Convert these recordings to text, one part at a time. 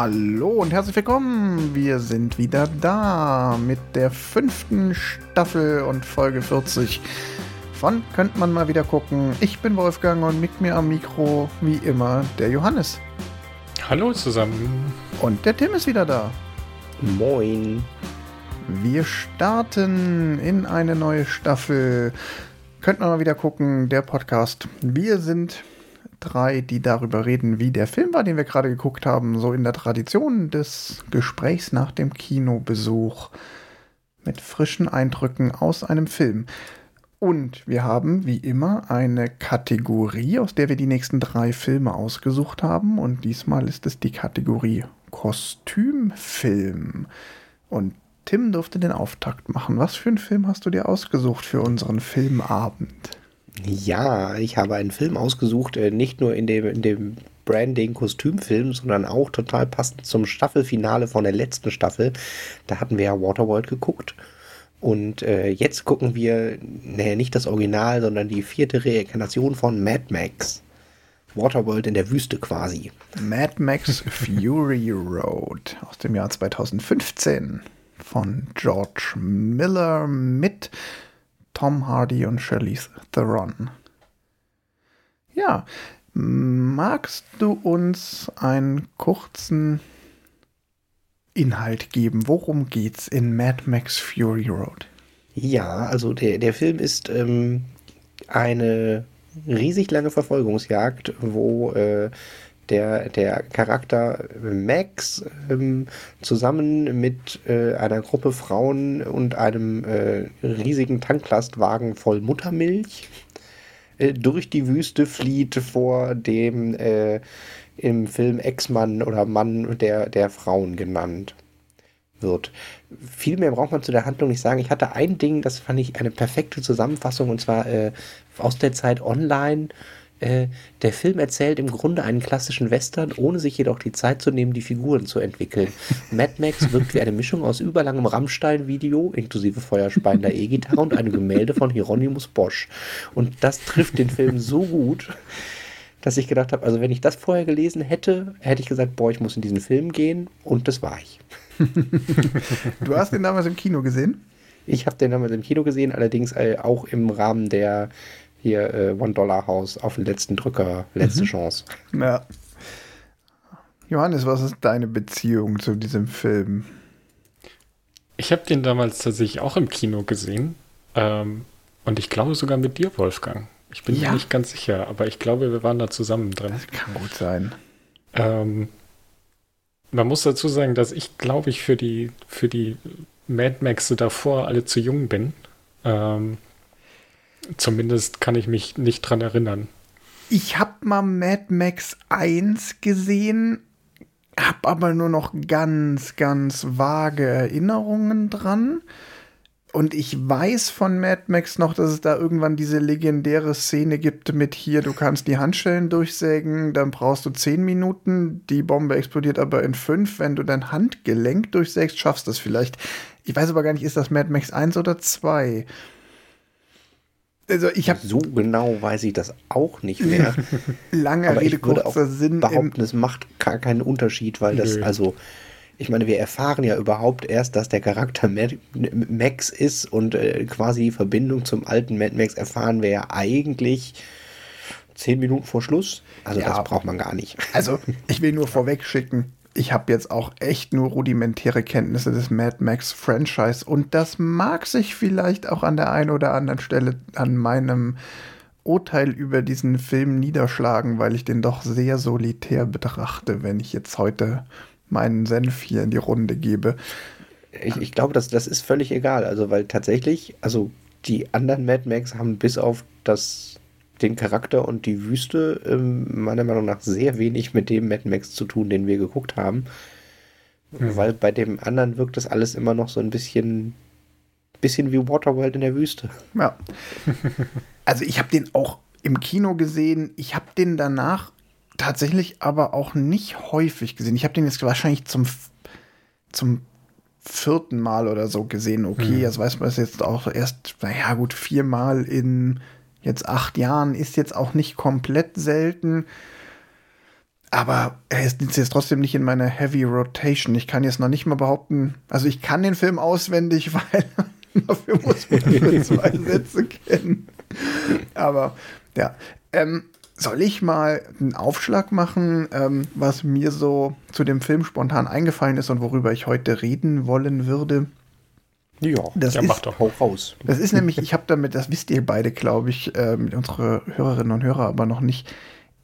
Hallo und herzlich willkommen. Wir sind wieder da mit der fünften Staffel und Folge 40 von Könnte man mal wieder gucken. Ich bin Wolfgang und mit mir am Mikro, wie immer, der Johannes. Hallo zusammen. Und der Tim ist wieder da. Moin. Wir starten in eine neue Staffel. Könnte man mal wieder gucken, der Podcast. Wir sind drei, die darüber reden, wie der Film war, den wir gerade geguckt haben, so in der Tradition des Gesprächs nach dem Kinobesuch mit frischen Eindrücken aus einem Film. Und wir haben wie immer eine Kategorie, aus der wir die nächsten drei Filme ausgesucht haben. Und diesmal ist es die Kategorie Kostümfilm. Und Tim durfte den Auftakt machen. Was für einen Film hast du dir ausgesucht für unseren Filmabend? Ja, ich habe einen Film ausgesucht, äh, nicht nur in dem, in dem Branding-Kostümfilm, sondern auch total passend zum Staffelfinale von der letzten Staffel. Da hatten wir ja Waterworld geguckt. Und äh, jetzt gucken wir, naja, nicht das Original, sondern die vierte Reinkarnation von Mad Max. Waterworld in der Wüste quasi. Mad Max Fury Road aus dem Jahr 2015 von George Miller mit Tom Hardy und Charlize Theron. Ja, magst du uns einen kurzen Inhalt geben? Worum geht's in Mad Max Fury Road? Ja, also der, der Film ist ähm, eine riesig lange Verfolgungsjagd, wo äh, der, der Charakter Max ähm, zusammen mit äh, einer Gruppe Frauen und einem äh, riesigen Tanklastwagen voll Muttermilch äh, durch die Wüste flieht vor dem äh, im Film Ex-Mann oder Mann der, der Frauen genannt wird. Viel mehr braucht man zu der Handlung nicht sagen. Ich hatte ein Ding, das fand ich eine perfekte Zusammenfassung und zwar äh, aus der Zeit online äh, der Film erzählt im Grunde einen klassischen Western, ohne sich jedoch die Zeit zu nehmen, die Figuren zu entwickeln. Mad Max wirkt wie eine Mischung aus überlangem Rammstein-Video, inklusive feuerspeiender E-Gitarre und einem Gemälde von Hieronymus Bosch. Und das trifft den Film so gut, dass ich gedacht habe, also wenn ich das vorher gelesen hätte, hätte ich gesagt, boah, ich muss in diesen Film gehen und das war ich. du hast den damals im Kino gesehen? Ich habe den damals im Kino gesehen, allerdings äh, auch im Rahmen der hier äh, One-Dollar-Haus auf den letzten Drücker, letzte mhm. Chance. Ja. Johannes, was ist deine Beziehung zu diesem Film? Ich habe den damals tatsächlich auch im Kino gesehen. Ähm, und ich glaube sogar mit dir, Wolfgang. Ich bin ja. mir nicht ganz sicher, aber ich glaube, wir waren da zusammen drin. Das kann gut sein. Ähm, man muss dazu sagen, dass ich, glaube ich, für die, für die Mad Max davor alle zu jung bin. Ähm, Zumindest kann ich mich nicht dran erinnern. Ich habe mal Mad Max 1 gesehen, habe aber nur noch ganz, ganz vage Erinnerungen dran. Und ich weiß von Mad Max noch, dass es da irgendwann diese legendäre Szene gibt mit hier, du kannst die Handschellen durchsägen, dann brauchst du 10 Minuten, die Bombe explodiert aber in 5. Wenn du dein Handgelenk durchsägst, schaffst du es vielleicht. Ich weiß aber gar nicht, ist das Mad Max 1 oder 2? Also ich habe so genau weiß ich das auch nicht mehr. Lange Aber Rede ich würde kurzer auch Sinn. Behaupten, es macht gar keinen Unterschied, weil das Nö. also ich meine, wir erfahren ja überhaupt erst, dass der Charakter Max ist und äh, quasi die Verbindung zum alten Mad Max erfahren wir ja eigentlich zehn Minuten vor Schluss. Also ja, das braucht man gar nicht. Also ich will nur vorweg schicken, ich habe jetzt auch echt nur rudimentäre Kenntnisse des Mad Max Franchise und das mag sich vielleicht auch an der einen oder anderen Stelle an meinem Urteil über diesen Film niederschlagen, weil ich den doch sehr solitär betrachte, wenn ich jetzt heute meinen Senf hier in die Runde gebe. Ich, ich glaube, das, das ist völlig egal. Also, weil tatsächlich, also die anderen Mad Max haben bis auf das den Charakter und die Wüste ähm, meiner Meinung nach sehr wenig mit dem Mad Max zu tun, den wir geguckt haben. Mhm. Weil bei dem anderen wirkt das alles immer noch so ein bisschen, bisschen wie Waterworld in der Wüste. Ja. also ich habe den auch im Kino gesehen. Ich habe den danach tatsächlich aber auch nicht häufig gesehen. Ich habe den jetzt wahrscheinlich zum, zum vierten Mal oder so gesehen. Okay, mhm. jetzt weiß man es jetzt auch erst, naja gut, viermal in jetzt acht Jahren ist jetzt auch nicht komplett selten. aber er ist jetzt trotzdem nicht in meiner Heavy Rotation. Ich kann jetzt noch nicht mal behaupten, also ich kann den Film auswendig, weil dafür muss man nur zwei Sätze kennen. Aber ja, ähm, soll ich mal einen Aufschlag machen, ähm, was mir so zu dem Film spontan eingefallen ist und worüber ich heute reden wollen würde? Ja, das ja, ist, mach doch, hau raus. Das ist nämlich, ich habe damit, das wisst ihr beide, glaube ich, äh, unsere Hörerinnen und Hörer aber noch nicht.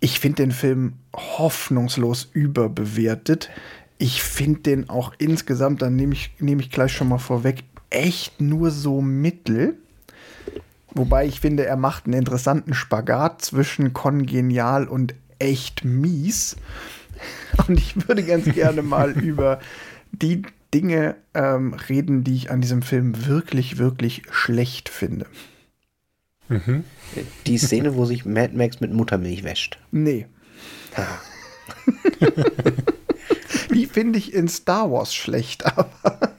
Ich finde den Film hoffnungslos überbewertet. Ich finde den auch insgesamt, dann nehme ich, nehm ich gleich schon mal vorweg, echt nur so mittel. Wobei ich finde, er macht einen interessanten Spagat zwischen kongenial und echt mies. Und ich würde ganz gerne mal über die Dinge ähm, reden, die ich an diesem Film wirklich, wirklich schlecht finde. Mhm. Die Szene, wo sich Mad Max mit Muttermilch wäscht. Nee. Die finde ich in Star Wars schlecht, aber.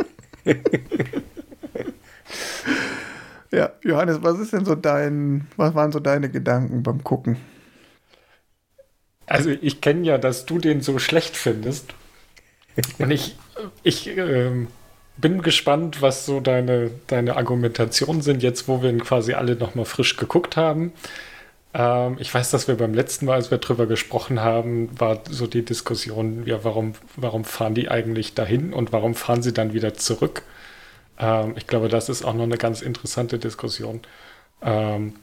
ja, Johannes, was ist denn so dein, was waren so deine Gedanken beim Gucken? Also ich kenne ja, dass du den so schlecht findest. Und ich, ich ähm, bin gespannt, was so deine, deine Argumentationen sind, jetzt wo wir ihn quasi alle nochmal frisch geguckt haben. Ähm, ich weiß, dass wir beim letzten Mal, als wir drüber gesprochen haben, war so die Diskussion, ja, warum, warum fahren die eigentlich dahin und warum fahren sie dann wieder zurück? Ähm, ich glaube, das ist auch noch eine ganz interessante Diskussion. Ähm,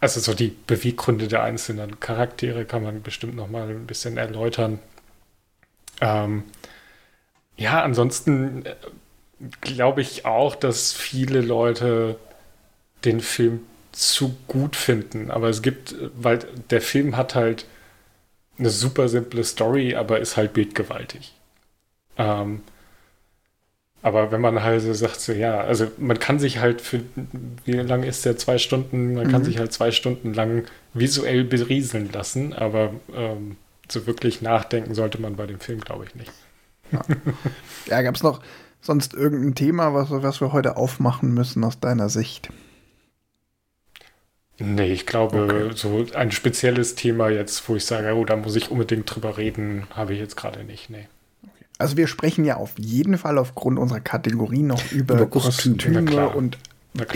also so die Beweggründe der einzelnen Charaktere kann man bestimmt noch mal ein bisschen erläutern. Ähm, ja, ansonsten äh, glaube ich auch, dass viele Leute den Film zu gut finden. Aber es gibt, weil der Film hat halt eine super simple Story, aber ist halt bildgewaltig. Ähm, aber wenn man halt so sagt, so ja, also man kann sich halt für, wie lange ist der? Zwei Stunden, man mhm. kann sich halt zwei Stunden lang visuell berieseln lassen, aber ähm, so wirklich nachdenken sollte man bei dem Film, glaube ich, nicht. Ja, ja gab es noch sonst irgendein Thema, was, was wir heute aufmachen müssen aus deiner Sicht? Nee, ich glaube, okay. so ein spezielles Thema jetzt, wo ich sage, oh, da muss ich unbedingt drüber reden, habe ich jetzt gerade nicht. Nee. Also wir sprechen ja auf jeden Fall aufgrund unserer Kategorie noch über, über Kostüme, Kostüme und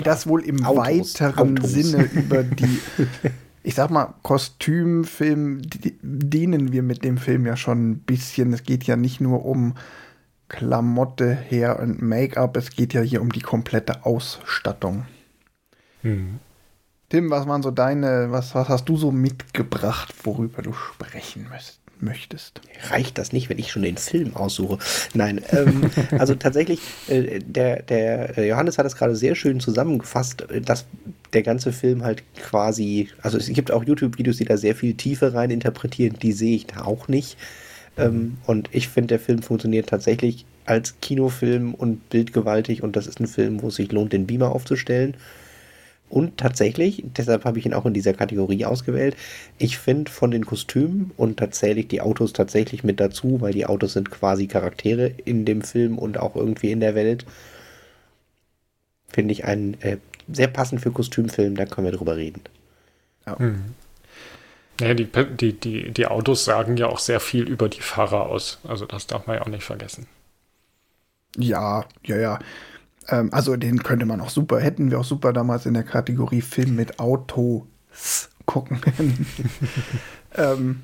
das wohl im Autos, weiteren Autos. Sinne über die, ich sag mal, Kostümfilm, dehnen wir mit dem Film ja schon ein bisschen. Es geht ja nicht nur um Klamotte, Hair und Make-up, es geht ja hier um die komplette Ausstattung. Mhm. Tim, was waren so deine, was, was hast du so mitgebracht, worüber du sprechen müsst? Möchtest. Reicht das nicht, wenn ich schon den Film aussuche? Nein, ähm, also tatsächlich, äh, der, der äh, Johannes hat es gerade sehr schön zusammengefasst, äh, dass der ganze Film halt quasi, also es gibt auch YouTube-Videos, die da sehr viel Tiefe rein interpretieren, die sehe ich da auch nicht. Ähm, und ich finde, der Film funktioniert tatsächlich als Kinofilm und bildgewaltig und das ist ein Film, wo es sich lohnt, den Beamer aufzustellen. Und tatsächlich, deshalb habe ich ihn auch in dieser Kategorie ausgewählt, ich finde von den Kostümen, und da zähle ich die Autos tatsächlich mit dazu, weil die Autos sind quasi Charaktere in dem Film und auch irgendwie in der Welt, finde ich einen äh, sehr passend für Kostümfilm, da können wir drüber reden. Ja. Hm. Ja, die, die, die, die Autos sagen ja auch sehr viel über die Fahrer aus. Also das darf man ja auch nicht vergessen. Ja, ja, ja. Ähm, also den könnte man auch super, hätten wir auch super damals in der Kategorie Film mit Autos gucken. ähm,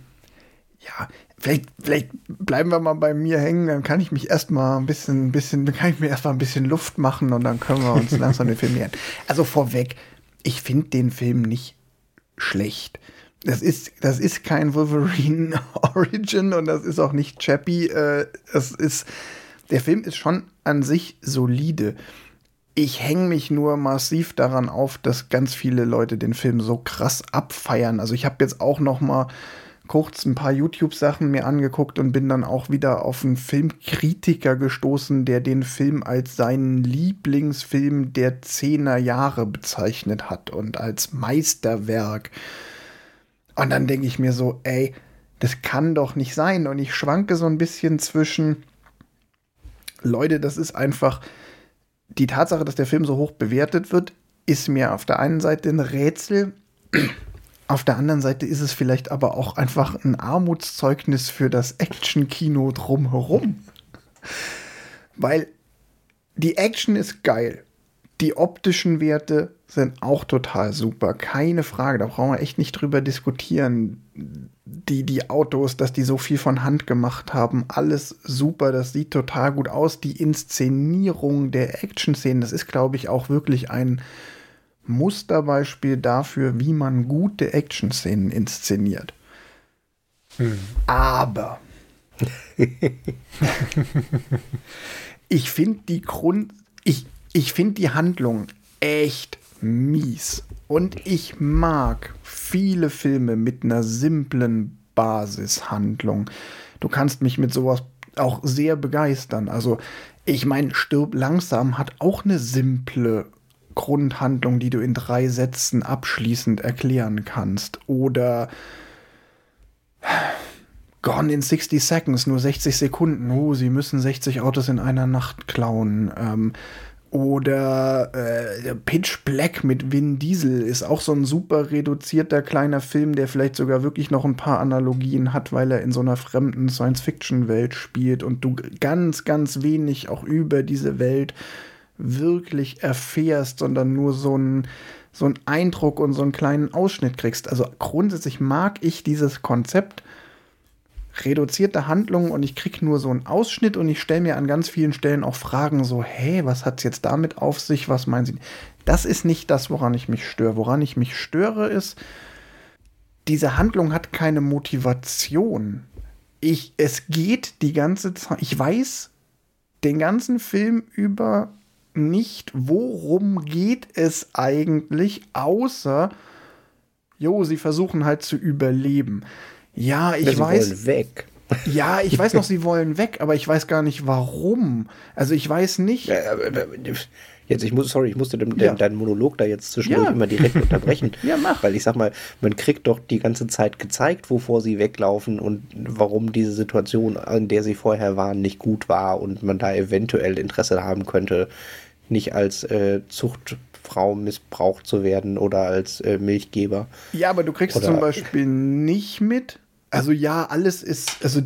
ja, vielleicht, vielleicht bleiben wir mal bei mir hängen, dann kann ich mich erstmal ein bisschen, bisschen, dann kann ich mir erstmal ein bisschen Luft machen und dann können wir uns langsam den Film nähern. Also vorweg, ich finde den Film nicht schlecht. Das ist, das ist kein Wolverine Origin und das ist auch nicht Chappie. Äh, das ist, der Film ist schon an sich solide. Ich hänge mich nur massiv daran auf, dass ganz viele Leute den Film so krass abfeiern. Also ich habe jetzt auch noch mal kurz ein paar YouTube-Sachen mir angeguckt und bin dann auch wieder auf einen Filmkritiker gestoßen, der den Film als seinen Lieblingsfilm der Zehner Jahre bezeichnet hat und als Meisterwerk. Und dann denke ich mir so, ey, das kann doch nicht sein. Und ich schwanke so ein bisschen zwischen, Leute, das ist einfach die Tatsache, dass der Film so hoch bewertet wird, ist mir auf der einen Seite ein Rätsel. Auf der anderen Seite ist es vielleicht aber auch einfach ein Armutszeugnis für das Action-Kino drumherum. Weil die Action ist geil. Die optischen Werte sind auch total super. Keine Frage, da brauchen wir echt nicht drüber diskutieren. Die, die Autos, dass die so viel von Hand gemacht haben, alles super, das sieht total gut aus. Die Inszenierung der Action-Szenen, das ist, glaube ich, auch wirklich ein Musterbeispiel dafür, wie man gute Action-Szenen inszeniert. Hm. Aber ich finde die Grund, ich, ich finde die Handlung echt mies. Und ich mag viele Filme mit einer simplen Basishandlung. Du kannst mich mit sowas auch sehr begeistern. Also, ich meine, Stirb langsam hat auch eine simple Grundhandlung, die du in drei Sätzen abschließend erklären kannst. Oder Gone in 60 Seconds, nur 60 Sekunden. Oh, sie müssen 60 Autos in einer Nacht klauen. Ähm, oder äh, Pitch Black mit Vin Diesel ist auch so ein super reduzierter kleiner Film, der vielleicht sogar wirklich noch ein paar Analogien hat, weil er in so einer fremden Science-Fiction-Welt spielt und du ganz, ganz wenig auch über diese Welt wirklich erfährst, sondern nur so einen so einen Eindruck und so einen kleinen Ausschnitt kriegst. Also grundsätzlich mag ich dieses Konzept reduzierte Handlung und ich kriege nur so einen Ausschnitt und ich stelle mir an ganz vielen Stellen auch Fragen so, hey, was hat es jetzt damit auf sich? Was meinen Sie? Das ist nicht das, woran ich mich störe. Woran ich mich störe, ist, diese Handlung hat keine Motivation. Ich, es geht die ganze Zeit, ich weiß den ganzen Film über nicht, worum geht es eigentlich, außer, jo, sie versuchen halt zu überleben. Ja, ich sie weiß. Wollen weg. Ja, ich weiß noch, sie wollen weg, aber ich weiß gar nicht warum. Also ich weiß nicht. Jetzt, ich muss, sorry, ich musste den, ja. deinen Monolog da jetzt zwischendurch ja. immer direkt unterbrechen. ja, mach. Weil ich sag mal, man kriegt doch die ganze Zeit gezeigt, wovor sie weglaufen und warum diese Situation, in der sie vorher waren, nicht gut war und man da eventuell Interesse haben könnte, nicht als äh, Zucht Frau missbraucht zu werden oder als äh, Milchgeber. Ja, aber du kriegst oder zum Beispiel nicht mit, also ja, alles ist, also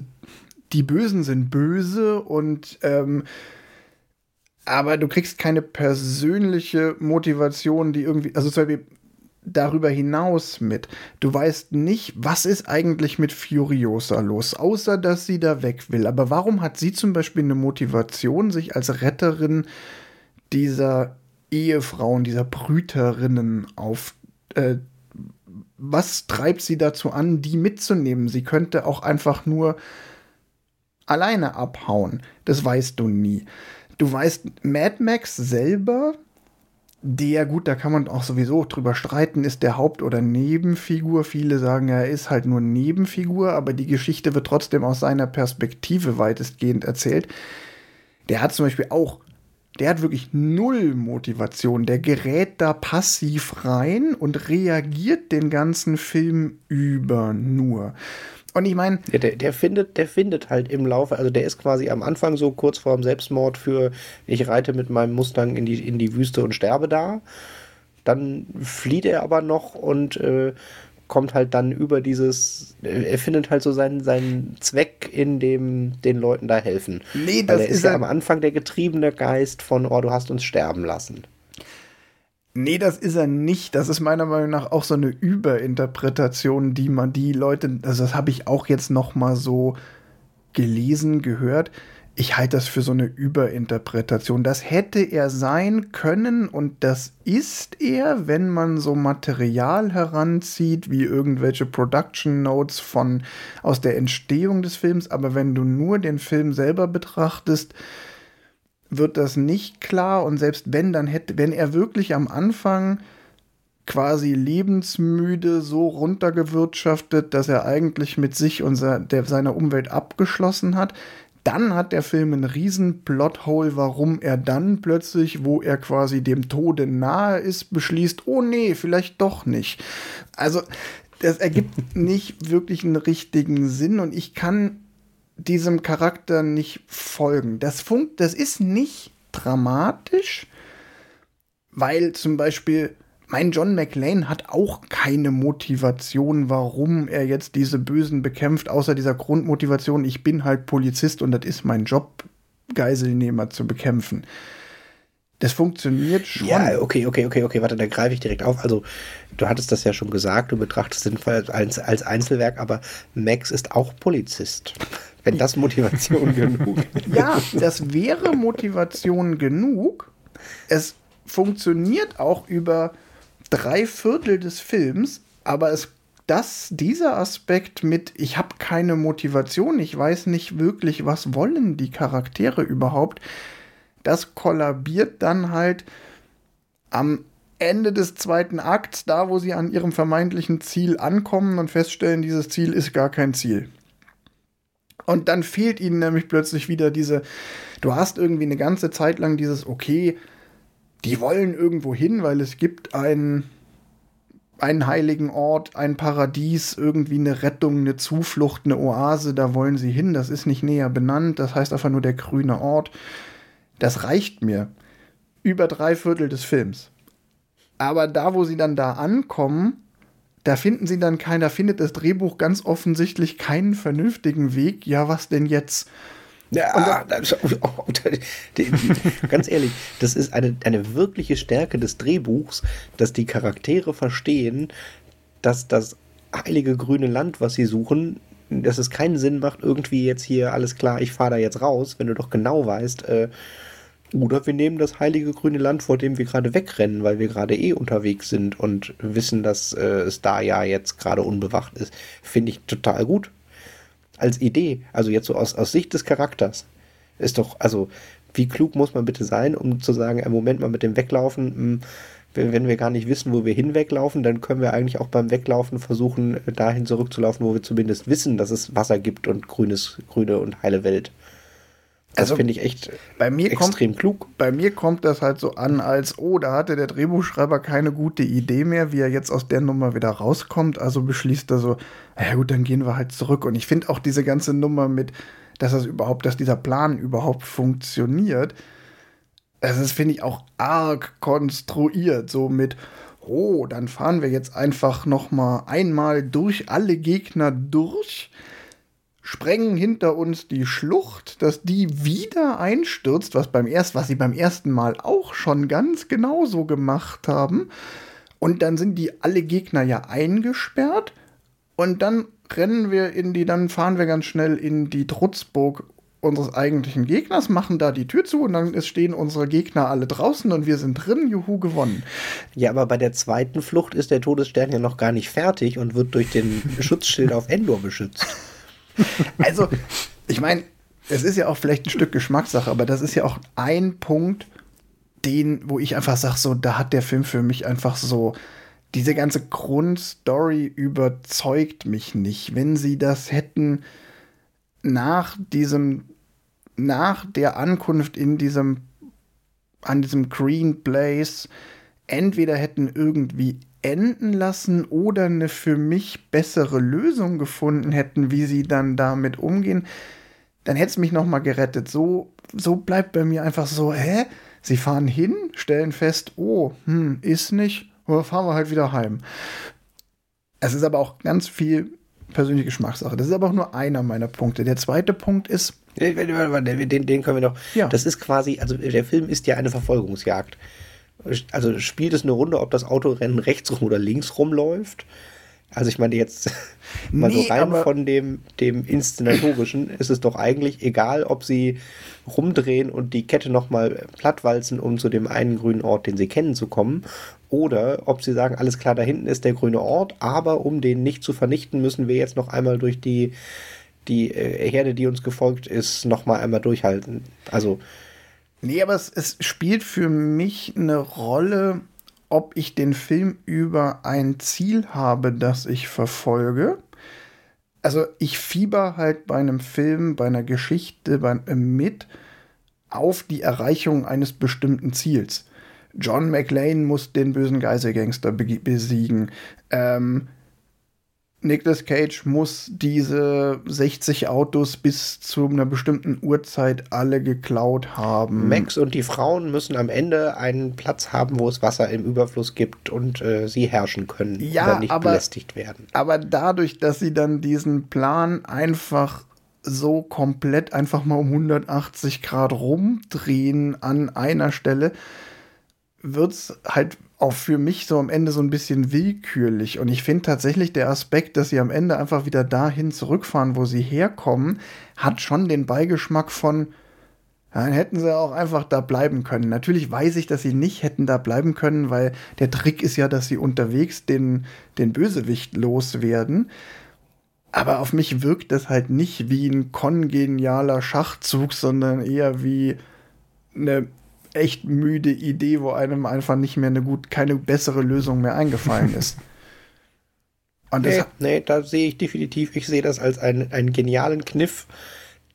die Bösen sind böse und ähm, aber du kriegst keine persönliche Motivation, die irgendwie, also zum Beispiel darüber hinaus mit. Du weißt nicht, was ist eigentlich mit Furiosa los, außer dass sie da weg will. Aber warum hat sie zum Beispiel eine Motivation, sich als Retterin dieser Ehefrauen, dieser Brüterinnen auf äh, was treibt sie dazu an, die mitzunehmen? Sie könnte auch einfach nur alleine abhauen. Das weißt du nie. Du weißt, Mad Max selber, der, gut, da kann man auch sowieso drüber streiten, ist der Haupt- oder Nebenfigur. Viele sagen, er ist halt nur Nebenfigur, aber die Geschichte wird trotzdem aus seiner Perspektive weitestgehend erzählt. Der hat zum Beispiel auch der hat wirklich null Motivation. Der gerät da passiv rein und reagiert den ganzen Film über nur. Und ich meine. Ja, der, der, findet, der findet halt im Laufe, also der ist quasi am Anfang so kurz vorm Selbstmord für ich reite mit meinem Mustang in die, in die Wüste und sterbe da. Dann flieht er aber noch und äh, kommt halt dann über dieses, er findet halt so seinen, seinen Zweck in dem, den Leuten da helfen. Nee, das Weil er ist, ist ja am Anfang der getriebene Geist von, oh, du hast uns sterben lassen. Nee, das ist er nicht. Das ist meiner Meinung nach auch so eine Überinterpretation, die man die Leute, also das habe ich auch jetzt noch mal so gelesen, gehört ich halte das für so eine Überinterpretation. Das hätte er sein können und das ist er, wenn man so Material heranzieht, wie irgendwelche Production Notes von aus der Entstehung des Films, aber wenn du nur den Film selber betrachtest, wird das nicht klar und selbst wenn dann hätte, wenn er wirklich am Anfang quasi lebensmüde so runtergewirtschaftet, dass er eigentlich mit sich und seiner Umwelt abgeschlossen hat, dann hat der Film einen riesen Plothole, warum er dann plötzlich, wo er quasi dem Tode nahe ist, beschließt, oh nee, vielleicht doch nicht. Also, das ergibt nicht wirklich einen richtigen Sinn und ich kann diesem Charakter nicht folgen. Das, funkt, das ist nicht dramatisch, weil zum Beispiel mein John McLean hat auch keine Motivation, warum er jetzt diese Bösen bekämpft, außer dieser Grundmotivation, ich bin halt Polizist und das ist mein Job, Geiselnehmer zu bekämpfen. Das funktioniert schon. Ja, okay, okay, okay, okay, warte, da greife ich direkt auf. Also, du hattest das ja schon gesagt, du betrachtest den Fall als, als Einzelwerk, aber Max ist auch Polizist. Wenn das Motivation genug ist. Ja, das wäre Motivation genug. Es funktioniert auch über drei Viertel des Films, aber es das, dieser Aspekt mit, ich habe keine Motivation, ich weiß nicht wirklich, was wollen die Charaktere überhaupt, das kollabiert dann halt am Ende des zweiten Akts, da wo sie an ihrem vermeintlichen Ziel ankommen und feststellen, dieses Ziel ist gar kein Ziel. Und dann fehlt ihnen nämlich plötzlich wieder diese, du hast irgendwie eine ganze Zeit lang dieses, okay, die wollen irgendwo hin, weil es gibt einen, einen heiligen Ort, ein Paradies, irgendwie eine Rettung, eine Zuflucht, eine Oase, da wollen sie hin. Das ist nicht näher benannt, das heißt einfach nur der grüne Ort. Das reicht mir. Über drei Viertel des Films. Aber da, wo sie dann da ankommen, da finden sie dann keiner, findet das Drehbuch ganz offensichtlich keinen vernünftigen Weg. Ja, was denn jetzt? Ja, das, oh, ganz ehrlich, das ist eine, eine wirkliche Stärke des Drehbuchs, dass die Charaktere verstehen, dass das heilige grüne Land, was sie suchen, dass es keinen Sinn macht, irgendwie jetzt hier, alles klar, ich fahre da jetzt raus, wenn du doch genau weißt, äh, oder wir nehmen das heilige grüne Land, vor dem wir gerade wegrennen, weil wir gerade eh unterwegs sind und wissen, dass äh, es da ja jetzt gerade unbewacht ist. Finde ich total gut. Als Idee, also jetzt so aus, aus Sicht des Charakters, ist doch, also wie klug muss man bitte sein, um zu sagen, im Moment mal mit dem Weglaufen, hm, wenn wir gar nicht wissen, wo wir hinweglaufen, dann können wir eigentlich auch beim Weglaufen versuchen, dahin zurückzulaufen, wo wir zumindest wissen, dass es Wasser gibt und grünes, grüne und heile Welt. Das also, finde ich echt bei mir extrem kommt, klug. Bei mir kommt das halt so an, als, oh, da hatte der Drehbuchschreiber keine gute Idee mehr, wie er jetzt aus der Nummer wieder rauskommt. Also beschließt er so, ja gut, dann gehen wir halt zurück. Und ich finde auch diese ganze Nummer mit, dass das überhaupt, dass dieser Plan überhaupt funktioniert, das ist, finde ich, auch arg konstruiert. So mit, oh, dann fahren wir jetzt einfach noch mal einmal durch alle Gegner durch sprengen hinter uns die Schlucht, dass die wieder einstürzt, was beim erst, was sie beim ersten Mal auch schon ganz genauso gemacht haben. Und dann sind die alle Gegner ja eingesperrt und dann rennen wir in die, dann fahren wir ganz schnell in die Trutzburg unseres eigentlichen Gegners, machen da die Tür zu und dann stehen unsere Gegner alle draußen und wir sind drin, juhu, gewonnen. Ja, aber bei der zweiten Flucht ist der Todesstern ja noch gar nicht fertig und wird durch den Schutzschild auf Endor beschützt. Also, ich meine, es ist ja auch vielleicht ein Stück Geschmackssache, aber das ist ja auch ein Punkt, den, wo ich einfach sage, so, da hat der Film für mich einfach so, diese ganze Grundstory überzeugt mich nicht. Wenn sie das hätten nach diesem, nach der Ankunft in diesem, an diesem Green Place, entweder hätten irgendwie enden lassen oder eine für mich bessere Lösung gefunden hätten, wie sie dann damit umgehen, dann hätte es mich noch mal gerettet. So, so bleibt bei mir einfach so, hä? Sie fahren hin, stellen fest, oh, hm, ist nicht, oder fahren wir halt wieder heim. Es ist aber auch ganz viel persönliche Geschmackssache. Das ist aber auch nur einer meiner Punkte. Der zweite Punkt ist. Den, den können wir noch. Ja. Das ist quasi, also der Film ist ja eine Verfolgungsjagd. Also spielt es eine Runde, ob das Autorennen rechts rum oder links rumläuft? Also ich meine jetzt mal nee, so rein von dem, dem Inszenatorischen ist es doch eigentlich egal, ob sie rumdrehen und die Kette nochmal plattwalzen, um zu dem einen grünen Ort, den sie kennen, zu kommen. Oder ob sie sagen, alles klar, da hinten ist der grüne Ort, aber um den nicht zu vernichten, müssen wir jetzt noch einmal durch die, die äh, Herde, die uns gefolgt ist, nochmal einmal durchhalten. Also Nee, aber es, es spielt für mich eine Rolle, ob ich den Film über ein Ziel habe, das ich verfolge. Also ich fieber halt bei einem Film, bei einer Geschichte bei, äh, mit auf die Erreichung eines bestimmten Ziels. John McLean muss den bösen Geiselgangster besiegen. Ähm, Nicolas Cage muss diese 60 Autos bis zu einer bestimmten Uhrzeit alle geklaut haben. Max und die Frauen müssen am Ende einen Platz haben, wo es Wasser im Überfluss gibt und äh, sie herrschen können Ja, nicht aber- belästigt werden. Aber dadurch, dass sie dann diesen Plan einfach so komplett einfach mal um 180 Grad rumdrehen an einer Stelle, wird's halt auch für mich so am Ende so ein bisschen willkürlich. Und ich finde tatsächlich der Aspekt, dass sie am Ende einfach wieder dahin zurückfahren, wo sie herkommen, hat schon den Beigeschmack von, dann hätten sie auch einfach da bleiben können. Natürlich weiß ich, dass sie nicht hätten da bleiben können, weil der Trick ist ja, dass sie unterwegs den, den Bösewicht loswerden. Aber auf mich wirkt das halt nicht wie ein kongenialer Schachzug, sondern eher wie eine echt müde Idee, wo einem einfach nicht mehr eine gut, keine bessere Lösung mehr eingefallen ist. Und Nee, nee, da sehe ich definitiv, ich sehe das als einen, einen genialen Kniff,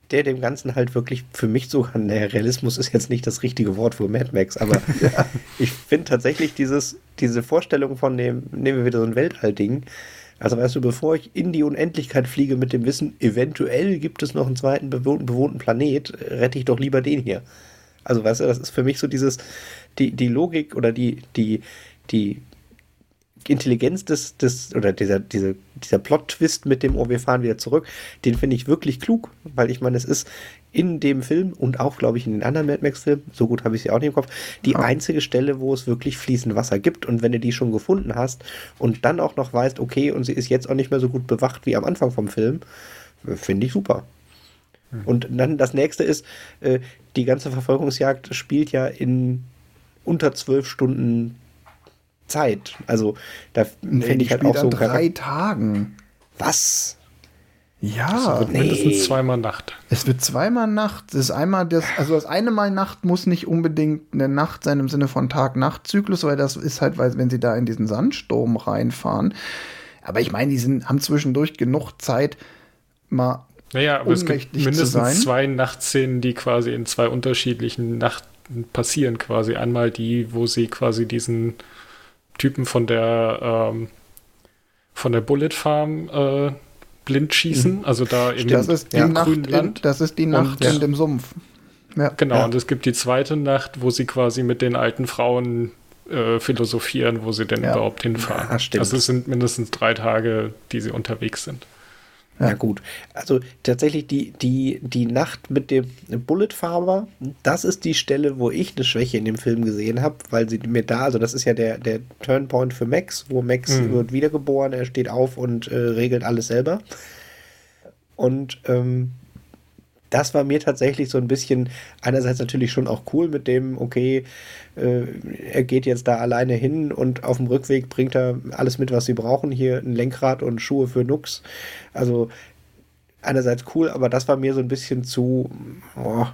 der dem Ganzen halt wirklich für mich sogar, naja, Realismus ist jetzt nicht das richtige Wort für Mad Max, aber ich finde tatsächlich dieses, diese Vorstellung von dem, nehmen wir wieder so ein Weltall-Ding, also weißt du, bevor ich in die Unendlichkeit fliege mit dem Wissen, eventuell gibt es noch einen zweiten bewohnten, bewohnten Planet, rette ich doch lieber den hier. Also weißt du, das ist für mich so dieses, die, die Logik oder die, die, die Intelligenz des, des oder dieser, diese, dieser Plot-Twist mit dem, oh, wir fahren wieder zurück, den finde ich wirklich klug, weil ich meine, es ist in dem Film und auch, glaube ich, in den anderen Mad Max-Filmen, so gut habe ich sie auch nicht im Kopf, die Ja. einzige Stelle, wo es wirklich fließend Wasser gibt. Und wenn du die schon gefunden hast und dann auch noch weißt, okay, und sie ist jetzt auch nicht mehr so gut bewacht wie am Anfang vom Film, finde ich super. Und dann das nächste ist, äh, die ganze Verfolgungsjagd spielt ja in unter zwölf Stunden Zeit. Also da nee, finde ich halt auch so drei Tagen. Was? Ja, wird nee. mindestens zweimal Nacht. es wird zweimal Nacht. Das ist einmal das, also das eine Mal Nacht muss nicht unbedingt eine Nacht sein im Sinne von Tag-Nacht-Zyklus, weil das ist halt, weil wenn sie da in diesen Sandsturm reinfahren. Aber ich meine, die sind, haben zwischendurch genug Zeit, mal Naja, aber es gibt mindestens zwei Nachtszenen, die quasi in zwei unterschiedlichen Nachten passieren. Quasi einmal die, wo sie quasi diesen Typen von der ähm, von der Bullet Farm äh, blind schießen, also da im, Das ist die im Nacht, grünen in, Land. das ist die Nacht ja. in dem Sumpf. Ja. Genau, Ja. und es gibt die zweite Nacht, wo sie quasi mit den alten Frauen äh, philosophieren, wo sie denn Ja. überhaupt hinfahren. Also es sind mindestens drei Tage, die sie unterwegs sind. Ja. Ja. gut. Also tatsächlich die, die, die Nacht mit dem Bullet Farmer, das ist die Stelle, wo ich eine Schwäche in dem Film gesehen habe, weil sie mir da, also das ist ja der, der Turnpoint für Max, wo Max Mhm. wird wiedergeboren, er steht auf und äh, regelt alles selber. Und ähm, das war mir tatsächlich so ein bisschen, einerseits natürlich schon auch cool mit dem, okay, äh, er geht jetzt da alleine hin und auf dem Rückweg bringt er alles mit, was sie brauchen. Hier ein Lenkrad und Schuhe für Nux. Also einerseits cool, aber das war mir so ein bisschen zu, oh,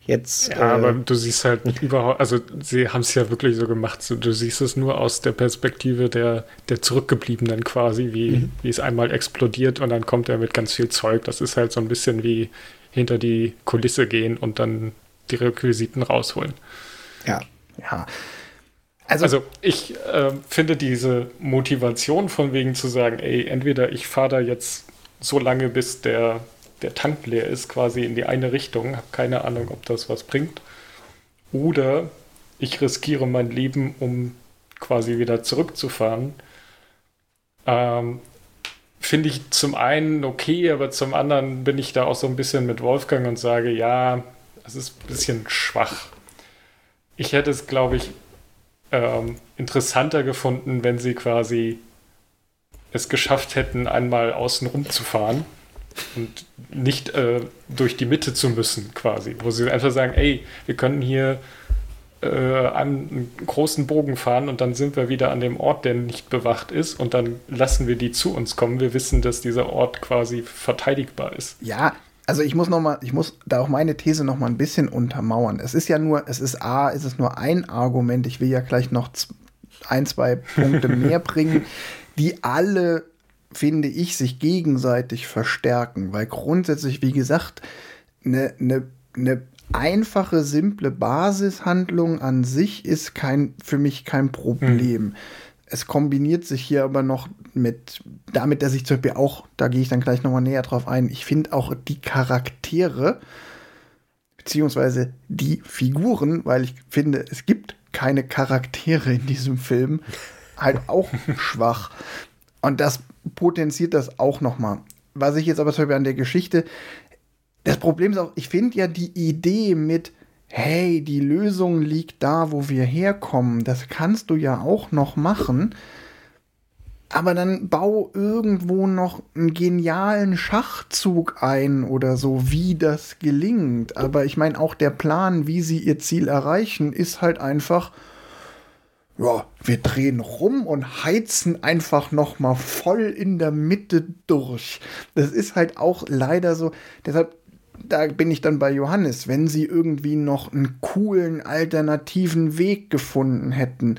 jetzt. Ja, äh, aber du siehst halt überhaupt, also sie haben es ja wirklich so gemacht, so, du siehst es nur aus der Perspektive der, der Zurückgebliebenen quasi, wie, Mhm. wie es einmal explodiert und dann kommt er mit ganz viel Zeug. Das ist halt so ein bisschen wie hinter die Kulisse gehen und dann die Requisiten rausholen. ja. ja. Also, Also ich äh, finde diese Motivation von wegen zu sagen, ey, entweder ich fahre da jetzt so lange, bis der, der Tank leer ist, quasi in die eine Richtung, habe keine Ahnung, ob das was bringt, oder ich riskiere mein Leben, um quasi wieder zurückzufahren. Ähm, finde ich zum einen okay, aber zum anderen bin ich da auch so ein bisschen mit Wolfgang und sage, ja, es ist ein bisschen schwach. Ich hätte es, glaube ich, ähm, interessanter gefunden, wenn sie quasi es geschafft hätten, einmal außen rum zu fahren und nicht äh, durch die Mitte zu müssen, quasi. Wo sie einfach sagen, ey, wir können hier äh, einen großen Bogen fahren und dann sind wir wieder an dem Ort, der nicht bewacht ist und dann lassen wir die zu uns kommen. Wir wissen, dass dieser Ort quasi verteidigbar ist. Ja, also ich muss noch mal, ich muss da auch meine These noch mal ein bisschen untermauern. Es ist ja nur, es ist A, es ist nur ein Argument. Ich will ja gleich noch ein, zwei Punkte mehr bringen, die alle, finde ich, sich gegenseitig verstärken. Weil grundsätzlich, wie gesagt, eine ne, ne einfache, simple Basishandlung an sich ist kein, für mich kein Problem. es kombiniert sich hier aber noch mit damit, dass ich zum Beispiel auch, da gehe ich dann gleich nochmal näher drauf ein, ich finde auch die Charaktere, beziehungsweise die Figuren, weil ich finde, es gibt keine Charaktere in diesem Film, halt auch schwach. Und das potenziert das auch nochmal. Was ich jetzt aber zum Beispiel an der Geschichte, das Problem ist auch, ich finde ja die Idee mit, hey, die Lösung liegt da, wo wir herkommen, das kannst du ja auch noch machen. Aber dann bau irgendwo noch einen genialen Schachzug ein oder so, wie das gelingt. Aber ich meine, auch der Plan, wie sie ihr Ziel erreichen, ist halt einfach, ja, wir drehen rum und heizen einfach noch mal voll in der Mitte durch. Das ist halt auch leider so. Deshalb da bin ich dann bei Johannes, wenn sie irgendwie noch einen coolen alternativen Weg gefunden hätten,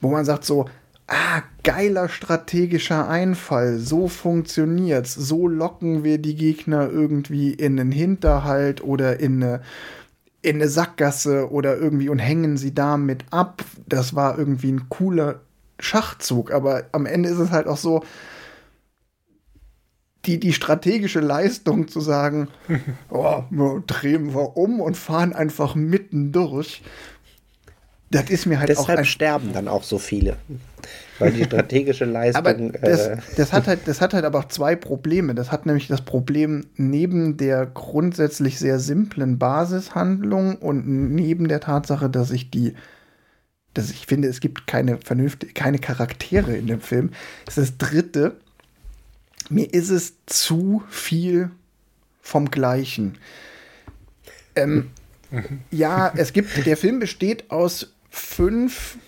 wo man sagt so, ah, geiler strategischer Einfall, so funktioniert's, so locken wir die Gegner irgendwie in einen Hinterhalt oder in eine, in eine Sackgasse oder irgendwie und hängen sie damit ab. Das war irgendwie ein cooler Schachzug, aber am Ende ist es halt auch so, die, die strategische Leistung zu sagen, oh, drehen wir um und fahren einfach mitten durch. Das ist mir halt Deshalb auch. Deshalb sterben dann auch so viele. Weil die strategische Leistung. aber das, äh, das, hat halt, das hat halt aber auch zwei Probleme. Das hat nämlich das Problem, neben der grundsätzlich sehr simplen Basishandlung und neben der Tatsache, dass ich die dass ich finde, es gibt keine vernünftige, keine Charaktere in dem Film. Das ist das dritte mir ist es zu viel vom Gleichen. Ähm, mhm. Ja, es gibt, der Film besteht aus fünf,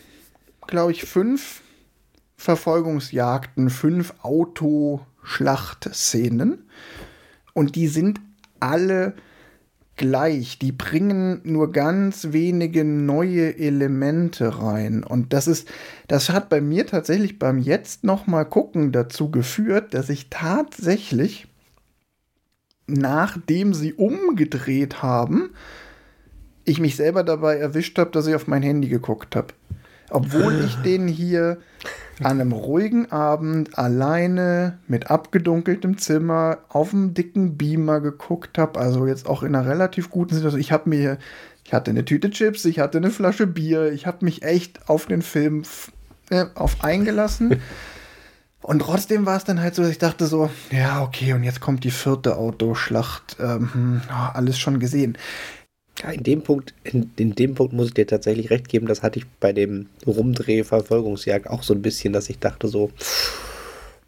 glaube ich, fünf Verfolgungsjagden, fünf Autoschlachtszenen. Und die sind alle gleich. Die bringen nur ganz wenige neue Elemente rein. Und das ist, das hat bei mir tatsächlich beim jetzt noch mal gucken dazu geführt, dass ich tatsächlich, nachdem sie umgedreht haben, ich mich selber dabei erwischt habe, dass ich auf mein Handy geguckt habe. Obwohl ich den hier an einem ruhigen Abend alleine mit abgedunkeltem Zimmer auf einem dicken Beamer geguckt habe. Also jetzt auch in einer relativ guten Situation. Ich habe mir, ich hatte eine Tüte Chips, ich hatte eine Flasche Bier, ich habe mich echt auf den Film äh, auf eingelassen. Und trotzdem war es dann halt so, dass ich dachte so, ja, okay, und jetzt kommt die vierte Autoschlacht. Ähm, hm, alles schon gesehen. Ja, in dem Punkt, in, in, dem Punkt muss ich dir tatsächlich recht geben, das hatte ich bei dem Rumdreh-Verfolgungsjagd auch so ein bisschen, dass ich dachte so,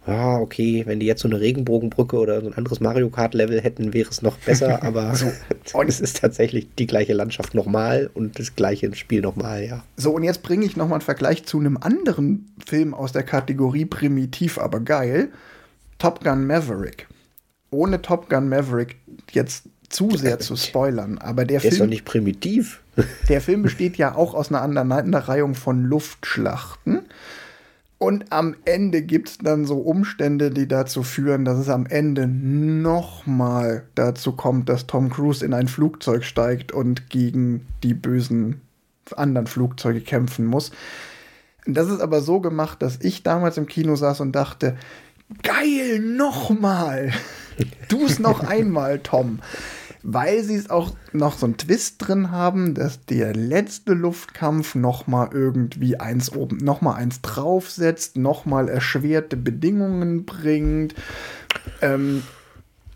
ah, okay, wenn die jetzt so eine Regenbogenbrücke oder so ein anderes Mario Kart-Level hätten, wäre es noch besser, aber so, und es ist tatsächlich die gleiche Landschaft nochmal und das gleiche Spiel nochmal, ja. So, und jetzt bringe ich nochmal einen Vergleich zu einem anderen Film aus der Kategorie Primitiv, aber geil. Top Gun Maverick. Ohne Top Gun Maverick jetzt zu sehr zu spoilern, aber der, der Film. ist doch nicht primitiv. Der Film besteht ja auch aus einer Aneinanderreihung von Luftschlachten. Und am Ende gibt es dann so Umstände, die dazu führen, dass es am Ende nochmal dazu kommt, dass Tom Cruise in ein Flugzeug steigt und gegen die bösen anderen Flugzeuge kämpfen muss. Das ist aber so gemacht, dass ich damals im Kino saß und dachte, geil, nochmal. Du es noch einmal, Tom weil sie es auch noch so einen Twist drin haben, dass der letzte Luftkampf noch mal irgendwie eins oben, noch mal eins draufsetzt, noch mal erschwerte Bedingungen bringt. Ähm,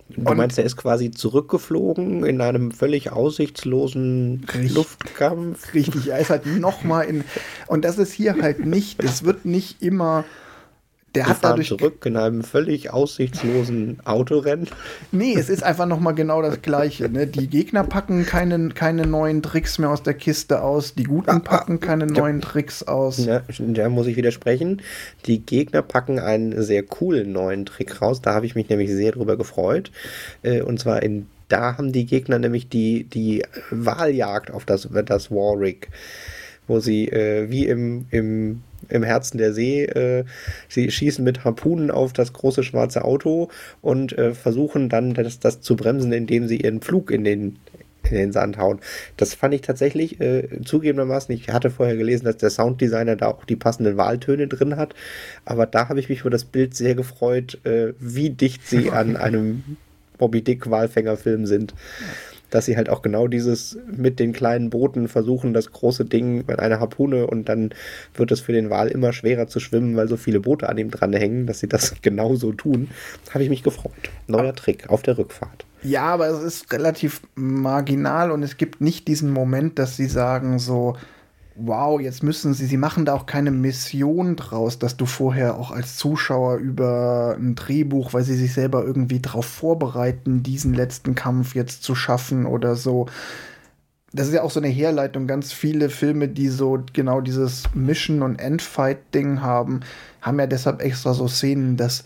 Du meinst, er ist quasi zurückgeflogen in einem völlig aussichtslosen richtig, Luftkampf? Richtig, er ist halt noch mal in. Und das ist hier halt nicht, es wird nicht immer der hat dadurch zurück in einem völlig aussichtslosen Autorennen. Nee, es ist einfach noch mal genau das Gleiche. Ne? Die Gegner packen keine, keine neuen Tricks mehr aus der Kiste aus. Die Guten packen keine neuen Tricks aus. Ja, da muss ich widersprechen. Die Gegner packen einen sehr coolen neuen Trick raus. Da habe ich mich nämlich sehr drüber gefreut. Äh, und zwar in da haben die Gegner nämlich die, die Wahljagd auf das, das Warwick, wo sie äh, wie im, im im Herzen der See. Äh, sie schießen mit Harpunen auf das große schwarze Auto und äh, versuchen dann das, das zu bremsen, indem sie ihren Flug in den in den Sand hauen. Das fand ich tatsächlich äh, zugegebenermaßen. Ich hatte vorher gelesen, dass der Sounddesigner da auch die passenden Wahltöne drin hat. Aber da habe ich mich über das Bild sehr gefreut, äh, wie dicht sie an einem Bobby Dick Walfängerfilm sind dass sie halt auch genau dieses mit den kleinen Booten versuchen, das große Ding mit einer Harpune und dann wird es für den Wal immer schwerer zu schwimmen, weil so viele Boote an ihm dran hängen, dass sie das genauso tun. Habe ich mich gefreut. Neuer Trick auf der Rückfahrt. Ja, aber es ist relativ marginal und es gibt nicht diesen Moment, dass sie sagen so, wow, jetzt müssen sie, sie machen da auch keine Mission draus, dass du vorher auch als Zuschauer über ein Drehbuch, weil sie sich selber irgendwie darauf vorbereiten, diesen letzten Kampf jetzt zu schaffen oder so. Das ist ja auch so eine Herleitung. Ganz viele Filme, die so genau dieses Mission- und Endfight-Ding haben, haben ja deshalb extra so Szenen, dass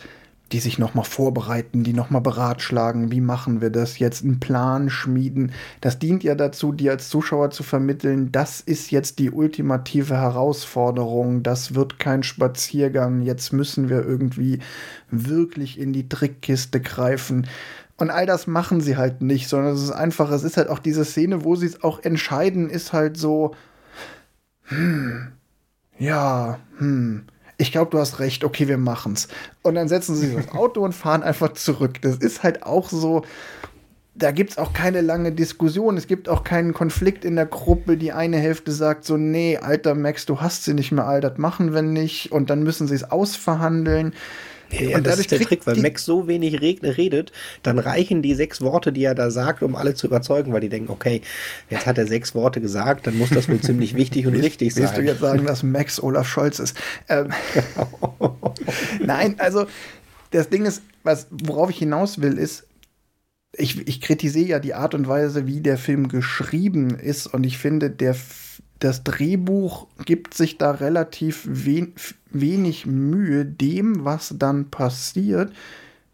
die sich nochmal vorbereiten, die nochmal beratschlagen, wie machen wir das jetzt, einen Plan schmieden. Das dient ja dazu, dir als Zuschauer zu vermitteln, das ist jetzt die ultimative Herausforderung, das wird kein Spaziergang, jetzt müssen wir irgendwie wirklich in die Trickkiste greifen. Und all das machen sie halt nicht, sondern es ist einfach, es ist halt auch diese Szene, wo sie es auch entscheiden, ist halt so, hm, ja, hm, ich glaube, du hast recht, okay, wir machen's. Und dann setzen sie sich ins Auto und fahren einfach zurück. Das ist halt auch so, da gibt es auch keine lange Diskussion. Es gibt auch keinen Konflikt in der Gruppe. Die eine Hälfte sagt so, nee, alter Max, du hast sie nicht mehr, all das machen wir nicht. Und dann müssen sie es ausverhandeln. Ja, und das ist der Trick, weil Max so wenig redet, dann reichen die sechs Worte, die er da sagt, um alle zu überzeugen, weil die denken, okay, jetzt hat er sechs Worte gesagt, dann muss das wohl ziemlich wichtig und richtig sein. Willst du jetzt sagen, dass Max Olaf Scholz ist? Ähm, Nein, also das Ding ist, was, worauf ich hinaus will, ist, ich, ich kritisiere ja die Art und Weise, wie der Film geschrieben ist und ich finde, der das Drehbuch gibt sich da relativ wen wenig Mühe, dem, was dann passiert,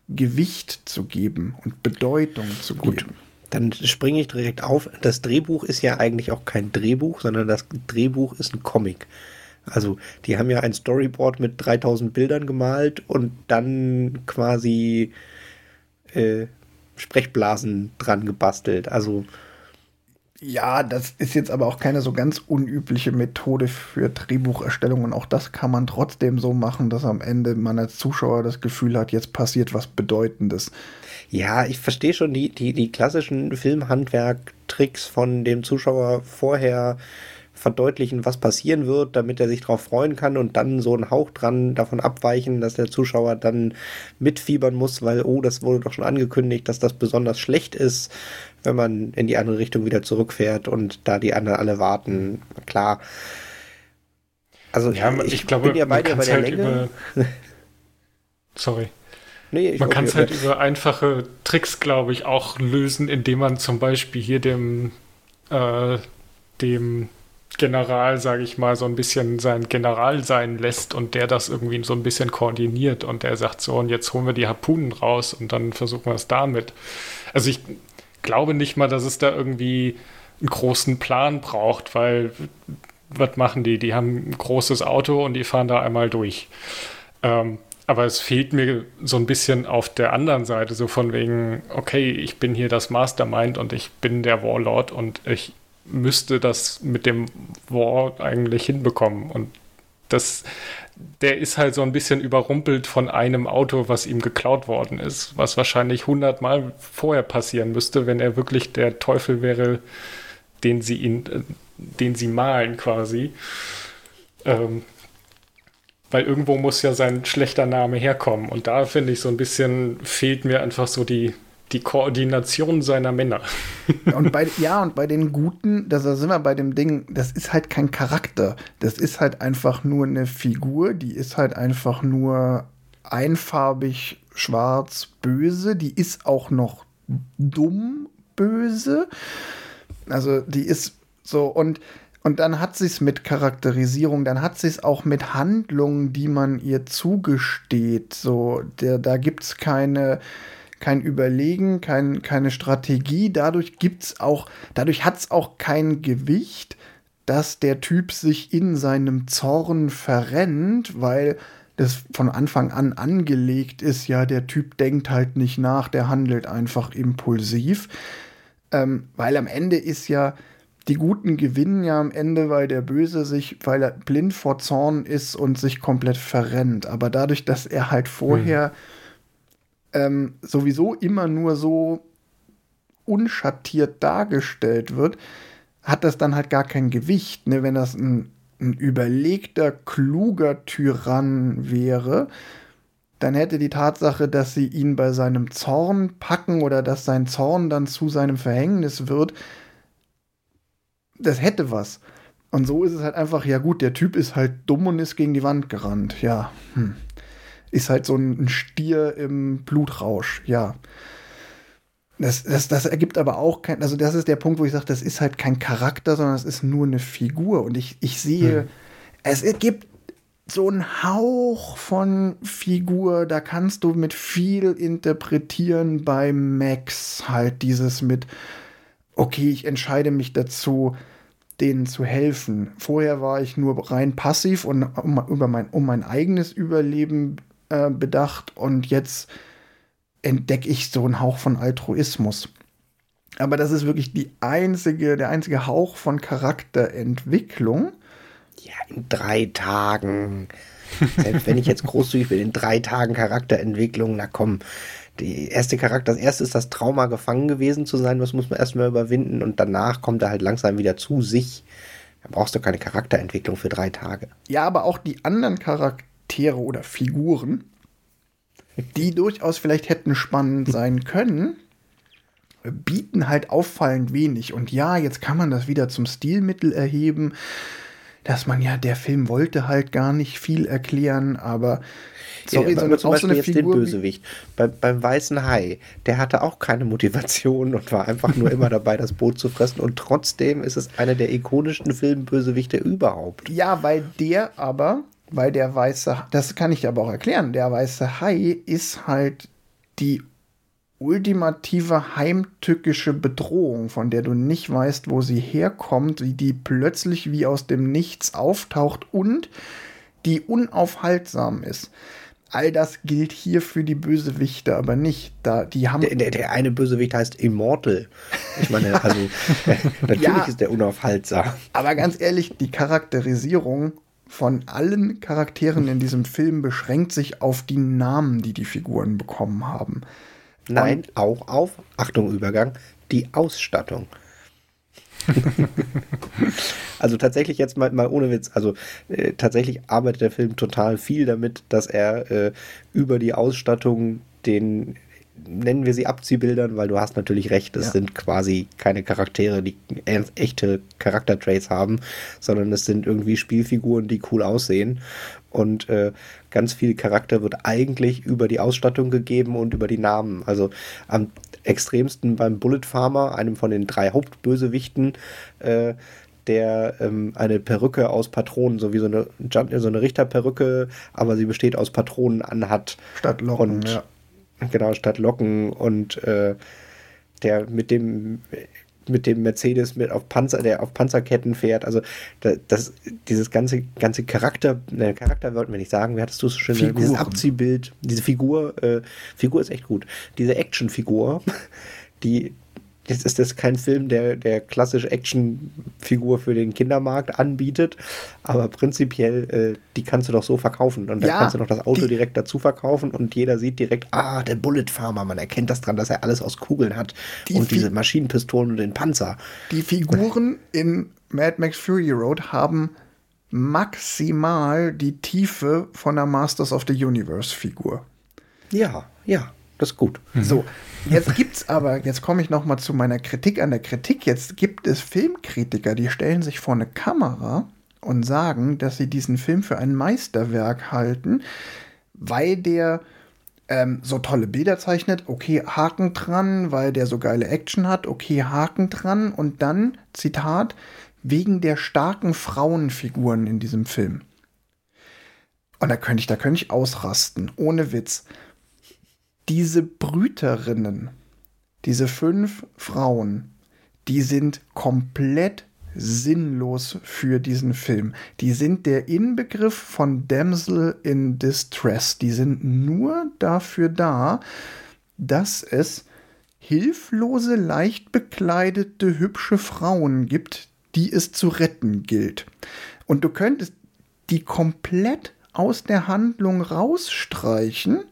Gewicht zu geben und Bedeutung zu Gut. geben. Dann springe ich direkt auf. Das Drehbuch ist ja eigentlich auch kein Drehbuch, sondern das Drehbuch ist ein Comic. Also die haben ja ein Storyboard mit 3000 Bildern gemalt und dann quasi äh, Sprechblasen dran gebastelt. Also ja, das ist jetzt aber auch keine so ganz unübliche Methode für Drehbucherstellung und auch das kann man trotzdem so machen, dass am Ende man als Zuschauer das Gefühl hat, jetzt passiert was Bedeutendes. Ja, ich verstehe schon die, die, die klassischen Filmhandwerk-Tricks von dem Zuschauer vorher verdeutlichen, was passieren wird, damit er sich darauf freuen kann und dann so einen Hauch dran davon abweichen, dass der Zuschauer dann mitfiebern muss, weil, oh, das wurde doch schon angekündigt, dass das besonders schlecht ist, wenn man in die andere Richtung wieder zurückfährt und da die anderen alle warten. Klar. Also ja, ich, ich glaube, bin ja bei dir bei der halt Länge. Über, sorry. Nee, man kann es halt über einfache Tricks, glaube ich, auch lösen, indem man zum Beispiel hier dem, äh, dem General, sage ich mal, so ein bisschen sein General sein lässt und der das irgendwie so ein bisschen koordiniert und der sagt so, und jetzt holen wir die Harpunen raus und dann versuchen wir es damit. Also ich glaube nicht mal, dass es da irgendwie einen großen Plan braucht, weil was machen die? Die haben ein großes Auto und die fahren da einmal durch. Ähm, aber es fehlt mir so ein bisschen auf der anderen Seite, so von wegen, okay, ich bin hier das Mastermind und ich bin der Warlord und ich müsste das mit dem War eigentlich hinbekommen. Und das, der ist halt so ein bisschen überrumpelt von einem Auto, was ihm geklaut worden ist, was wahrscheinlich hundertmal vorher passieren müsste, wenn er wirklich der Teufel wäre, den sie ihn, äh, den sie malen quasi. Ähm, weil irgendwo muss ja sein schlechter Name herkommen. Und da finde ich so ein bisschen fehlt mir einfach so die, die Koordination seiner Männer. und bei, ja, und bei den Guten, da sind wir bei dem Ding, das ist halt kein Charakter. Das ist halt einfach nur eine Figur, die ist halt einfach nur einfarbig, schwarz, böse. Die ist auch noch dumm, böse. Also die ist so und und dann hat sie es mit Charakterisierung, dann hat sie es auch mit Handlungen, die man ihr zugesteht. So, der, da gibt es keine, kein Überlegen, kein, keine Strategie. Dadurch gibt's auch, dadurch hat es auch kein Gewicht, dass der Typ sich in seinem Zorn verrennt, weil das von Anfang an angelegt ist, ja, der Typ denkt halt nicht nach, der handelt einfach impulsiv. Ähm, weil am Ende ist ja, die Guten gewinnen ja am Ende, weil der Böse sich, weil er blind vor Zorn ist und sich komplett verrennt. Aber dadurch, dass er halt vorher mhm. Ähm, sowieso immer nur so unschattiert dargestellt wird, hat das dann halt gar kein Gewicht. Ne? Wenn das ein, ein überlegter, kluger Tyrann wäre, dann hätte die Tatsache, dass sie ihn bei seinem Zorn packen oder dass sein Zorn dann zu seinem Verhängnis wird, das hätte was. Und so ist es halt einfach, ja gut, der Typ ist halt dumm und ist gegen die Wand gerannt. Ja, hm. Ist halt so ein Stier im Blutrausch, ja. Das, das, das ergibt aber auch kein, also das ist der Punkt, wo ich sage, das ist halt kein Charakter, sondern es ist nur eine Figur. Und ich, ich sehe, hm. es gibt so einen Hauch von Figur, da kannst du mit viel interpretieren bei Max. Halt dieses mit, okay, ich entscheide mich dazu, denen zu helfen. Vorher war ich nur rein passiv und um, über mein, um mein eigenes Überleben äh, bedacht und jetzt entdecke ich so einen Hauch von Altruismus. Aber das ist wirklich die einzige, der einzige Hauch von Charakterentwicklung. Ja, in drei Tagen. Selbst wenn ich jetzt großzügig bin, in drei Tagen Charakterentwicklung, na komm, die erste Charakter, das erste ist das Trauma, gefangen gewesen zu sein, das muss man erstmal überwinden und danach kommt er halt langsam wieder zu sich. Da brauchst du keine Charakterentwicklung für drei Tage. Ja, aber auch die anderen Charaktere oder Figuren, die durchaus vielleicht hätten spannend sein können, bieten halt auffallend wenig. Und ja, jetzt kann man das wieder zum Stilmittel erheben, dass man ja, der Film wollte halt gar nicht viel erklären, aber Sorry, ja, so, zum Beispiel so jetzt Figur den Bösewicht. Bei, beim Weißen Hai, der hatte auch keine Motivation und war einfach nur immer dabei, das Boot zu fressen. Und trotzdem ist es einer der ikonischsten Filmbösewichte überhaupt. Ja, weil der aber weil der weiße, das kann ich aber auch erklären, der weiße Hai ist halt die ultimative heimtückische Bedrohung, von der du nicht weißt, wo sie herkommt, wie die plötzlich wie aus dem Nichts auftaucht und die unaufhaltsam ist. All das gilt hier für die Bösewichte aber nicht. Da, die haben der, der, der eine Bösewicht heißt Immortal. Ich meine, also natürlich ja, ist der unaufhaltsam. Aber ganz ehrlich, die Charakterisierung von allen Charakteren in diesem Film beschränkt sich auf die Namen, die die Figuren bekommen haben. Nein, Und auch auf, Achtung, Übergang, die Ausstattung. also tatsächlich jetzt mal, mal ohne Witz, also äh, tatsächlich arbeitet der Film total viel damit, dass er äh, über die Ausstattung den nennen wir sie Abziehbildern, weil du hast natürlich recht, es ja. sind quasi keine Charaktere, die echte Charaktertraits haben, sondern es sind irgendwie Spielfiguren, die cool aussehen. Und äh, ganz viel Charakter wird eigentlich über die Ausstattung gegeben und über die Namen. Also am extremsten beim Bullet Farmer, einem von den drei Hauptbösewichten, äh, der ähm, eine Perücke aus Patronen, so wie so eine, so eine Richterperücke, aber sie besteht aus Patronen anhat. Statt Locken, und, ja. Genau, statt Locken und äh, der mit dem mit dem Mercedes mit auf Panzer, der auf Panzerketten fährt. Also das, dieses ganze ganze Charakter, ne, Charakter wollten wir nicht sagen. Wie hattest du es so schön? Figuren. Dieses Abziehbild, diese Figur, äh, Figur ist echt gut. Diese Actionfigur, die Jetzt ist das kein Film, der, der klassische Actionfigur für den Kindermarkt anbietet, aber prinzipiell, äh, die kannst du doch so verkaufen. Und dann ja, kannst du noch das Auto die, direkt dazu verkaufen und jeder sieht direkt, ah, der Bullet Farmer, man erkennt das dran, dass er alles aus Kugeln hat die und diese Maschinenpistolen und den Panzer. Die Figuren in Mad Max Fury Road haben maximal die Tiefe von der Masters of the Universe Figur. Ja, ja. Das ist gut. Mhm. So, jetzt gibt's aber, jetzt komme ich noch mal zu meiner Kritik an der Kritik. Jetzt gibt es Filmkritiker, die stellen sich vor eine Kamera und sagen, dass sie diesen Film für ein Meisterwerk halten, weil der ähm, so tolle Bilder zeichnet, okay, Haken dran, weil der so geile Action hat, okay, Haken dran und dann, Zitat, wegen der starken Frauenfiguren in diesem Film. Und da könnte ich, da könnte ich ausrasten, ohne Witz diese Brüterinnen, diese fünf Frauen, die sind komplett sinnlos für diesen Film. Die sind der Inbegriff von Damsel in Distress. Die sind nur dafür da, dass es hilflose, leicht bekleidete, hübsche Frauen gibt, die es zu retten gilt. Und du könntest die komplett aus der Handlung rausstreichen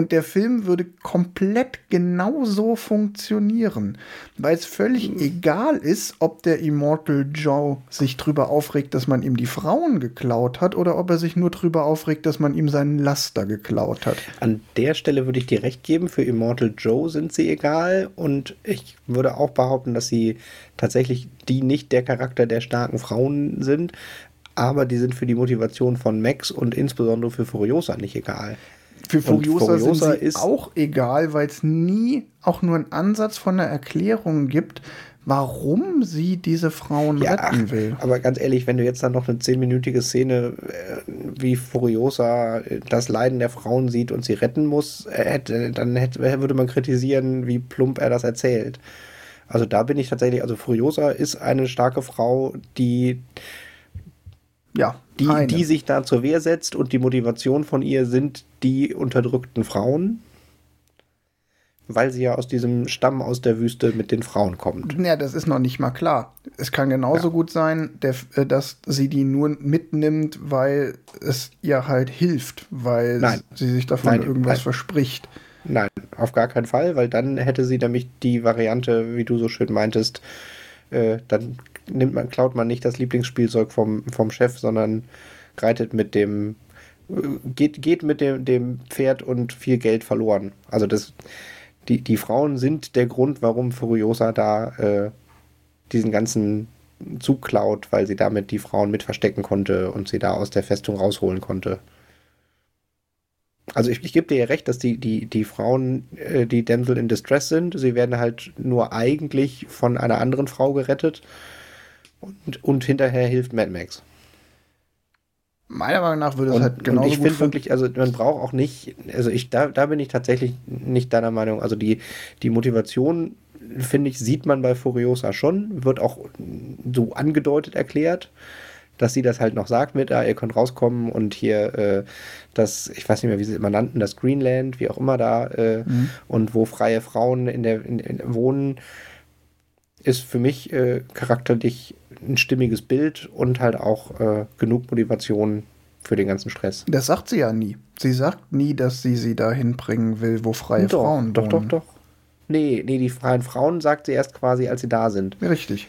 und der Film würde komplett genauso funktionieren, weil es völlig mhm. egal ist, ob der Immortal Joe sich drüber aufregt, dass man ihm die Frauen geklaut hat oder ob er sich nur drüber aufregt, dass man ihm seinen Laster geklaut hat. An der Stelle würde ich dir recht geben, für Immortal Joe sind sie egal und ich würde auch behaupten, dass sie tatsächlich die nicht der Charakter der starken Frauen sind, aber die sind für die Motivation von Max und insbesondere für Furiosa nicht egal. Für Furiosa, Furiosa sind sie auch egal, weil es nie auch nur einen Ansatz von einer Erklärung gibt, warum sie diese Frauen ja, retten will. Aber ganz ehrlich, wenn du jetzt dann noch eine zehnminütige Szene äh, wie Furiosa äh, das Leiden der Frauen sieht und sie retten muss, äh, hätte, dann hätte, würde man kritisieren, wie plump er das erzählt. Also da bin ich tatsächlich, also Furiosa ist eine starke Frau, die ja, die, die sich da zur Wehr setzt und die Motivation von ihr sind die unterdrückten Frauen, weil sie ja aus diesem Stamm aus der Wüste mit den Frauen kommt. Ja, das ist noch nicht mal klar. Es kann genauso ja. gut sein, der, äh, dass sie die nur mitnimmt, weil es ihr halt hilft, weil Nein. sie sich davon Nein. irgendwas Nein. verspricht. Nein, auf gar keinen Fall, weil dann hätte sie nämlich die Variante, wie du so schön meintest, äh, dann nimmt man, klaut man nicht das Lieblingsspielzeug vom, vom Chef, sondern reitet mit dem, geht, geht mit dem, dem Pferd und viel Geld verloren. Also das, die, die Frauen sind der Grund, warum Furiosa da äh, diesen ganzen Zug klaut, weil sie damit die Frauen mit verstecken konnte und sie da aus der Festung rausholen konnte. Also ich, ich gebe dir ja recht, dass die, die, die Frauen, äh, die Damsel in Distress sind, sie werden halt nur eigentlich von einer anderen Frau gerettet und, und hinterher hilft Mad Max. Meiner Meinung nach würde es halt genau. Ich finde wirklich, also man braucht auch nicht, also ich, da, da bin ich tatsächlich nicht deiner Meinung. Also die, die Motivation, finde ich, sieht man bei Furiosa schon, wird auch so angedeutet erklärt, dass sie das halt noch sagt mit, ah, ihr könnt rauskommen und hier äh, das, ich weiß nicht mehr, wie sie es immer nannten, das Greenland, wie auch immer da, äh, mhm. und wo freie Frauen in der in, in, wohnen, ist für mich äh, charakterlich ein stimmiges Bild und halt auch äh, genug Motivation für den ganzen Stress. Das sagt sie ja nie. Sie sagt nie, dass sie sie dahin bringen will, wo freie doch, Frauen doch, wohnen. Doch, doch, doch. Nee, nee, die freien Frauen sagt sie erst quasi, als sie da sind. Richtig.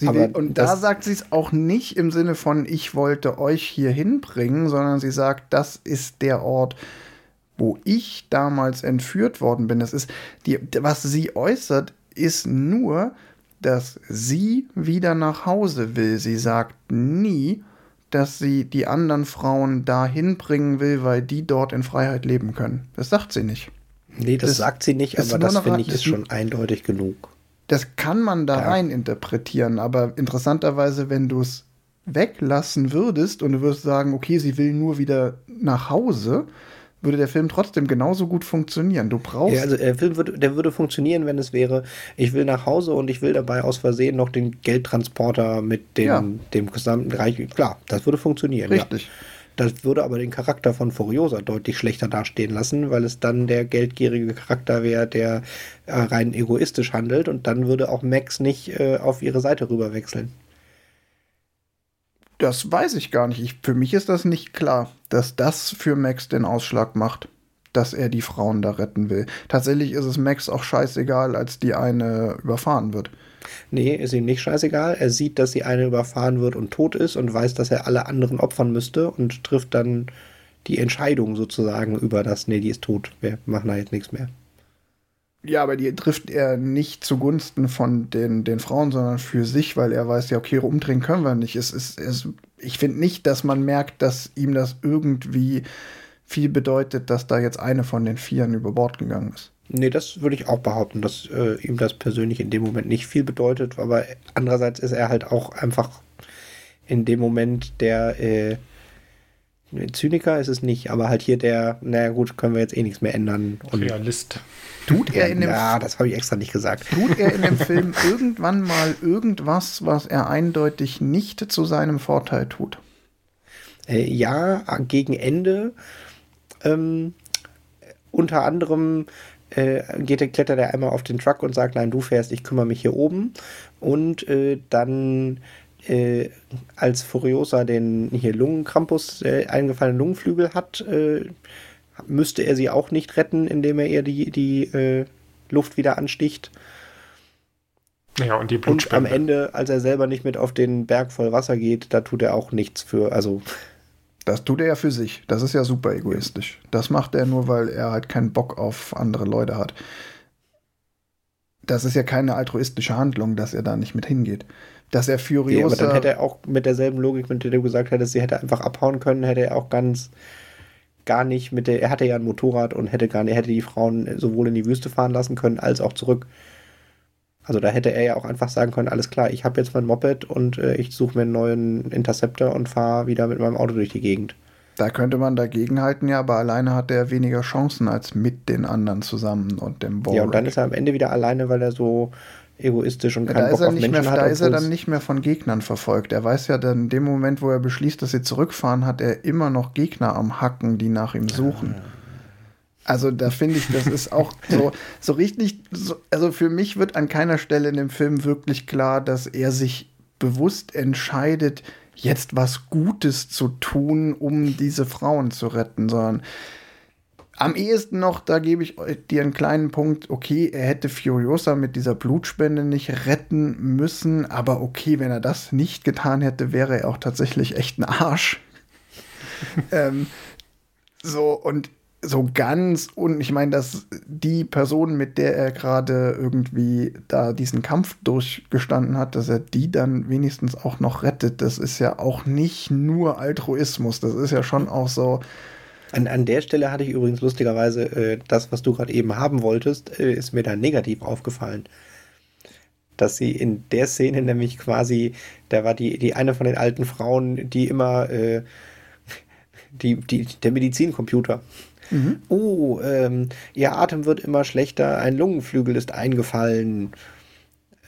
Will, und da sagt sie es auch nicht im Sinne von, ich wollte euch hier hinbringen, sondern sie sagt, das ist der Ort, wo ich damals entführt worden bin. Das ist die, was sie äußert, ist nur, dass sie wieder nach Hause will. Sie sagt nie, dass sie die anderen Frauen dahin bringen will, weil die dort in Freiheit leben können. Das sagt sie nicht. Nee, das, das sagt sie nicht, aber das finde ich ist schon eindeutig genug. Das kann man da ja. rein interpretieren, aber interessanterweise, wenn du es weglassen würdest und du würdest sagen, okay, sie will nur wieder nach Hause, würde der Film trotzdem genauso gut funktionieren. Du brauchst. Ja, also der Film würde, der würde funktionieren, wenn es wäre, ich will nach Hause und ich will dabei aus Versehen noch den Geldtransporter mit dem, ja. dem gesamten Reich. Klar, das würde funktionieren. Richtig. Ja. Das würde aber den Charakter von Furiosa deutlich schlechter dastehen lassen, weil es dann der geldgierige Charakter wäre, der äh, rein egoistisch handelt und dann würde auch Max nicht äh, auf ihre Seite rüber wechseln. Das weiß ich gar nicht. Ich, für mich ist das nicht klar, dass das für Max den Ausschlag macht, dass er die Frauen da retten will. Tatsächlich ist es Max auch scheißegal, als die eine überfahren wird. Nee, ist ihm nicht scheißegal. Er sieht, dass die eine überfahren wird und tot ist und weiß, dass er alle anderen opfern müsste und trifft dann die Entscheidung sozusagen über das, nee, die ist tot, wir machen da jetzt nichts mehr. Ja, aber die trifft er nicht zugunsten von den, den Frauen, sondern für sich, weil er weiß, ja, okay, umdrehen können wir nicht. Es ist, es, ich finde nicht, dass man merkt, dass ihm das irgendwie viel bedeutet, dass da jetzt eine von den Vieren über Bord gegangen ist. Nee, das würde ich auch behaupten, dass äh, ihm das persönlich in dem Moment nicht viel bedeutet, aber andererseits ist er halt auch einfach in dem Moment der äh, Zyniker ist es nicht, aber halt hier der, naja gut, können wir jetzt eh nichts mehr ändern. Und Realist. Tut er in dem Ja, das habe ich extra nicht gesagt. Tut er in dem Film irgendwann mal irgendwas, was er eindeutig nicht zu seinem Vorteil tut? Äh, ja, gegen Ende. Ähm, unter anderem äh, geht, klettert er einmal auf den Truck und sagt, nein, du fährst, ich kümmere mich hier oben. Und äh, dann äh, als Furiosa den hier Lungenkrampus, äh, eingefallenen Lungenflügel hat, äh, müsste er sie auch nicht retten, indem er ihr die, die äh, Luft wieder ansticht. Ja, und die Und am Ende, als er selber nicht mit auf den Berg voll Wasser geht, da tut er auch nichts für, also. Das tut er ja für sich. Das ist ja super egoistisch. Das macht er nur, weil er halt keinen Bock auf andere Leute hat. Das ist ja keine altruistische Handlung, dass er da nicht mit hingeht. Dass er Furiosa... Ja, aber dann hätte er auch mit derselben Logik, mit der du gesagt hättest, sie hätte einfach abhauen können, hätte er auch ganz gar nicht mit der, er hatte ja ein Motorrad und hätte gar nicht, hätte die Frauen sowohl in die Wüste fahren lassen können, als auch zurück. Also da hätte er ja auch einfach sagen können, alles klar, ich habe jetzt mein Moped und äh, ich suche mir einen neuen Interceptor und fahre wieder mit meinem Auto durch die Gegend. Da könnte man dagegenhalten, ja, aber alleine hat er weniger Chancen als mit den anderen zusammen und dem Warwick. Ja, und dann ist er am Ende wieder alleine, weil er so egoistisch und ja, keinen Bock auf Menschen mehr, hat. Da ist er dann nicht mehr von Gegnern verfolgt. Er weiß ja dann, in dem Moment, wo er beschließt, dass sie zurückfahren, hat er immer noch Gegner am Hacken, die nach ihm suchen. Ja. Also da finde ich, das ist auch so, so richtig, so, also für mich wird an keiner Stelle in dem Film wirklich klar, dass er sich bewusst entscheidet, jetzt was Gutes zu tun, um diese Frauen zu retten, sondern am ehesten noch, da gebe ich dir einen kleinen Punkt, okay, er hätte Furiosa mit dieser Blutspende nicht retten müssen, aber okay, wenn er das nicht getan hätte, wäre er auch tatsächlich echt ein Arsch. ähm, so, und so ganz und ich meine, dass die Person, mit der er gerade irgendwie da diesen Kampf durchgestanden hat, dass er die dann wenigstens auch noch rettet, das ist ja auch nicht nur Altruismus, das ist ja schon auch so. An, an der Stelle hatte ich übrigens lustigerweise äh, das, was du gerade eben haben wolltest, äh, ist mir da negativ aufgefallen. Dass sie in der Szene nämlich quasi, da war die, die eine von den alten Frauen, die immer äh, die, die, der Medizincomputer Mhm. Oh, ähm, ihr Atem wird immer schlechter, ein Lungenflügel ist eingefallen.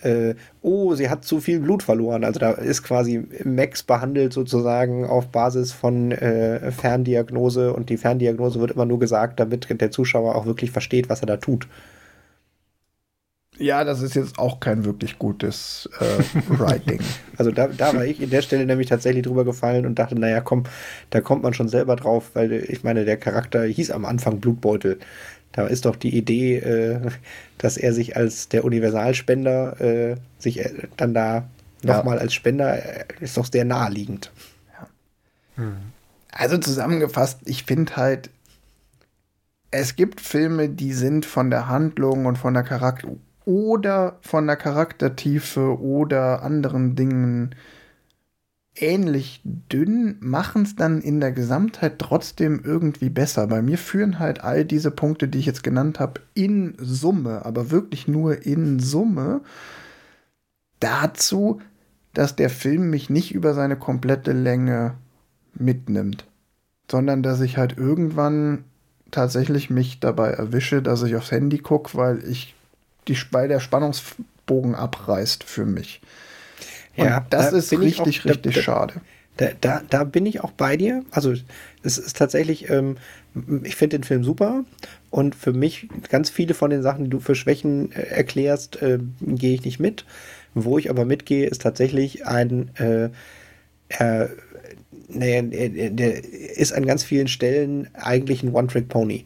Äh, oh, sie hat zu viel Blut verloren. Also da ist quasi Max behandelt sozusagen auf Basis von äh, Ferndiagnose und die Ferndiagnose wird immer nur gesagt, damit der Zuschauer auch wirklich versteht, was er da tut. Ja, das ist jetzt auch kein wirklich gutes äh, Writing. also da, da war ich in der Stelle nämlich tatsächlich drüber gefallen und dachte, naja, komm, da kommt man schon selber drauf, weil ich meine, der Charakter hieß am Anfang Blutbeutel. Da ist doch die Idee, äh, dass er sich als der Universalspender äh, sich äh, dann da nochmal ja. als Spender äh, ist doch sehr naheliegend. Ja. Hm. Also zusammengefasst, ich finde halt, es gibt Filme, die sind von der Handlung und von der Charakter oder von der Charaktertiefe oder anderen Dingen ähnlich dünn, machen es dann in der Gesamtheit trotzdem irgendwie besser. Bei mir führen halt all diese Punkte, die ich jetzt genannt habe, in Summe, aber wirklich nur in Summe dazu, dass der Film mich nicht über seine komplette Länge mitnimmt, sondern dass ich halt irgendwann tatsächlich mich dabei erwische, dass ich aufs Handy gucke, weil ich die, weil der Spannungsbogen abreißt für mich. Und ja, das da ist richtig, auch, richtig da, schade. Da, da, da bin ich auch bei dir. Also es ist tatsächlich, ähm, ich finde den Film super und für mich ganz viele von den Sachen, die du für Schwächen äh, erklärst, äh, gehe ich nicht mit. Wo ich aber mitgehe, ist tatsächlich ein, äh, äh, naja, der ist an ganz vielen Stellen eigentlich ein One-Trick-Pony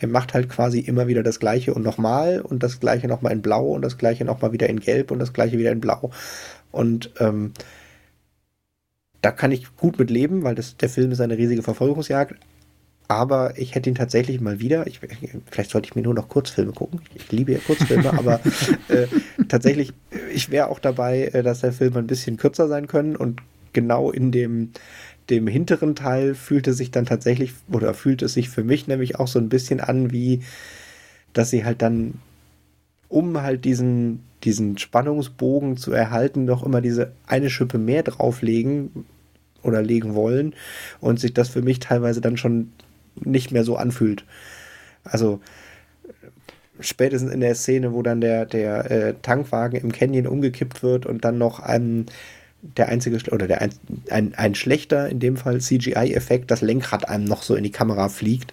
der macht halt quasi immer wieder das gleiche und nochmal und das gleiche nochmal in Blau und das gleiche nochmal wieder in Gelb und das gleiche wieder in Blau. Und ähm, da kann ich gut mit leben, weil das, der Film ist eine riesige Verfolgungsjagd. Aber ich hätte ihn tatsächlich mal wieder. Ich, vielleicht sollte ich mir nur noch Kurzfilme gucken. Ich liebe ja Kurzfilme, aber äh, tatsächlich, ich wäre auch dabei, äh, dass der Film ein bisschen kürzer sein können und genau in dem dem hinteren Teil fühlte sich dann tatsächlich, oder fühlt es sich für mich nämlich auch so ein bisschen an, wie dass sie halt dann, um halt diesen, diesen Spannungsbogen zu erhalten, doch immer diese eine Schippe mehr drauflegen oder legen wollen und sich das für mich teilweise dann schon nicht mehr so anfühlt. Also spätestens in der Szene, wo dann der, der äh, Tankwagen im Canyon umgekippt wird und dann noch ein der einzige oder der ein, ein, ein schlechter, in dem Fall CGI-Effekt, das Lenkrad einem noch so in die Kamera fliegt.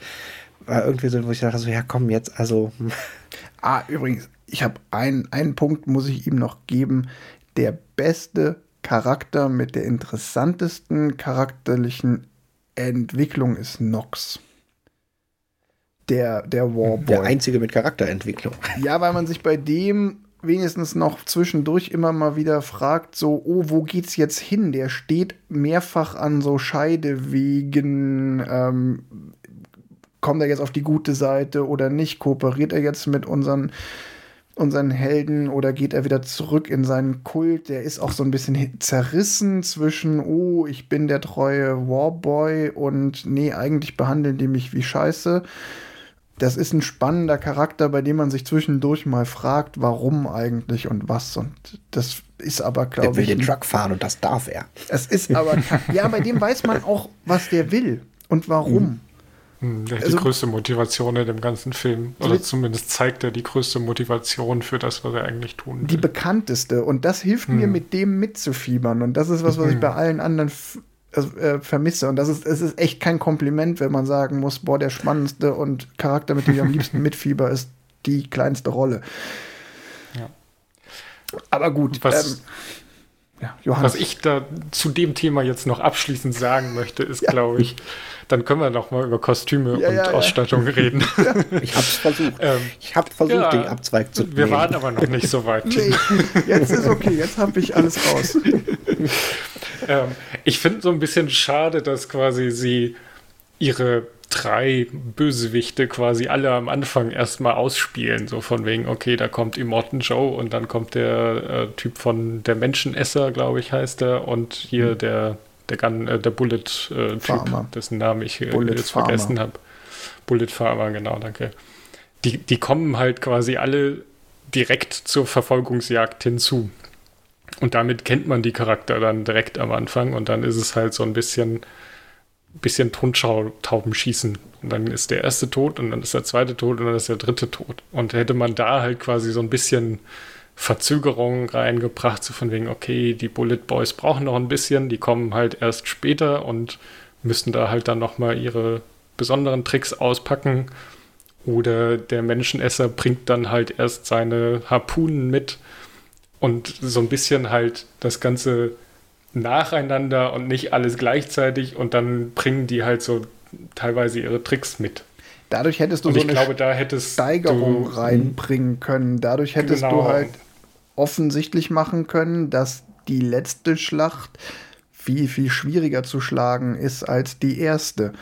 War irgendwie so, wo ich dachte, so, ja komm jetzt, also. Ah, übrigens, ich habe einen, einen Punkt, muss ich ihm noch geben. Der beste Charakter mit der interessantesten charakterlichen Entwicklung ist Nox. Der, der Warboy. Der einzige mit Charakterentwicklung. Ja, weil man sich bei dem wenigstens noch zwischendurch immer mal wieder fragt, so, oh, wo geht's jetzt hin? Der steht mehrfach an so Scheidewegen. Ähm, kommt er jetzt auf die gute Seite oder nicht? Kooperiert er jetzt mit unseren unseren Helden oder geht er wieder zurück in seinen Kult? Der ist auch so ein bisschen zerrissen zwischen, oh, ich bin der treue Warboy und nee, eigentlich behandeln die mich wie Scheiße. Das ist ein spannender Charakter, bei dem man sich zwischendurch mal fragt, warum eigentlich und was. Und das ist aber, glaube ich. Der will den Truck fahren und das darf er. Es ist aber, ja, bei dem weiß man auch, was der will und warum. Mhm. Hm, die also, größte Motivation in dem ganzen Film. Oder zumindest zeigt er die größte Motivation für das, was er eigentlich tun will. Die bekannteste. Und das hilft hm. mir, mit dem mitzufiebern. Und das ist was, was hm. ich bei allen anderen äh, vermisse. Und das ist, es ist echt kein Kompliment, wenn man sagen muss, boah, der spannendste und Charakter, mit dem ich am liebsten mitfieber, ist die kleinste Rolle. Ja. Aber gut. Was, ähm, ja, was ich da zu dem Thema jetzt noch abschließend sagen möchte, ist, ja. glaube ich, dann können wir noch mal über Kostüme ja, und Ausstattung reden. Ich habe es versucht. Ähm, ich habe versucht, den Abzweig zu nehmen. Wir waren aber noch nicht so weit. nee, jetzt ist okay, jetzt habe ich alles raus. ähm, ich finde so ein bisschen schade, dass quasi sie ihre drei Bösewichte quasi alle am Anfang erstmal ausspielen. So von wegen, okay, da kommt Immortan Joe und dann kommt der äh, Typ von der Menschenesser, glaube ich, heißt er, und hier mhm. der der, Gun, äh, der Bullet-Typ, äh, dessen Namen ich äh, jetzt vergessen habe. Bullet Farmer, genau, danke. Die, die kommen halt quasi alle direkt zur Verfolgungsjagd hinzu. Und damit kennt man die Charakter dann direkt am Anfang und dann ist es halt so ein bisschen, bisschen Taubenschießen. Und dann ist der erste tot und dann ist der zweite tot und dann ist der dritte tot. Und hätte man da halt quasi so ein bisschen Verzögerungen reingebracht, so von wegen, okay, die Bullet Boys brauchen noch ein bisschen, die kommen halt erst später und müssen da halt dann nochmal ihre besonderen Tricks auspacken. Oder der Menschenesser bringt dann halt erst seine Harpunen mit und so ein bisschen halt das Ganze nacheinander und nicht alles gleichzeitig und dann bringen die halt so teilweise ihre Tricks mit. Dadurch hättest du und so eine glaube, Steigerung du, reinbringen können. Dadurch hättest genau. du halt offensichtlich machen können, dass die letzte Schlacht viel, viel schwieriger zu schlagen ist als die erste.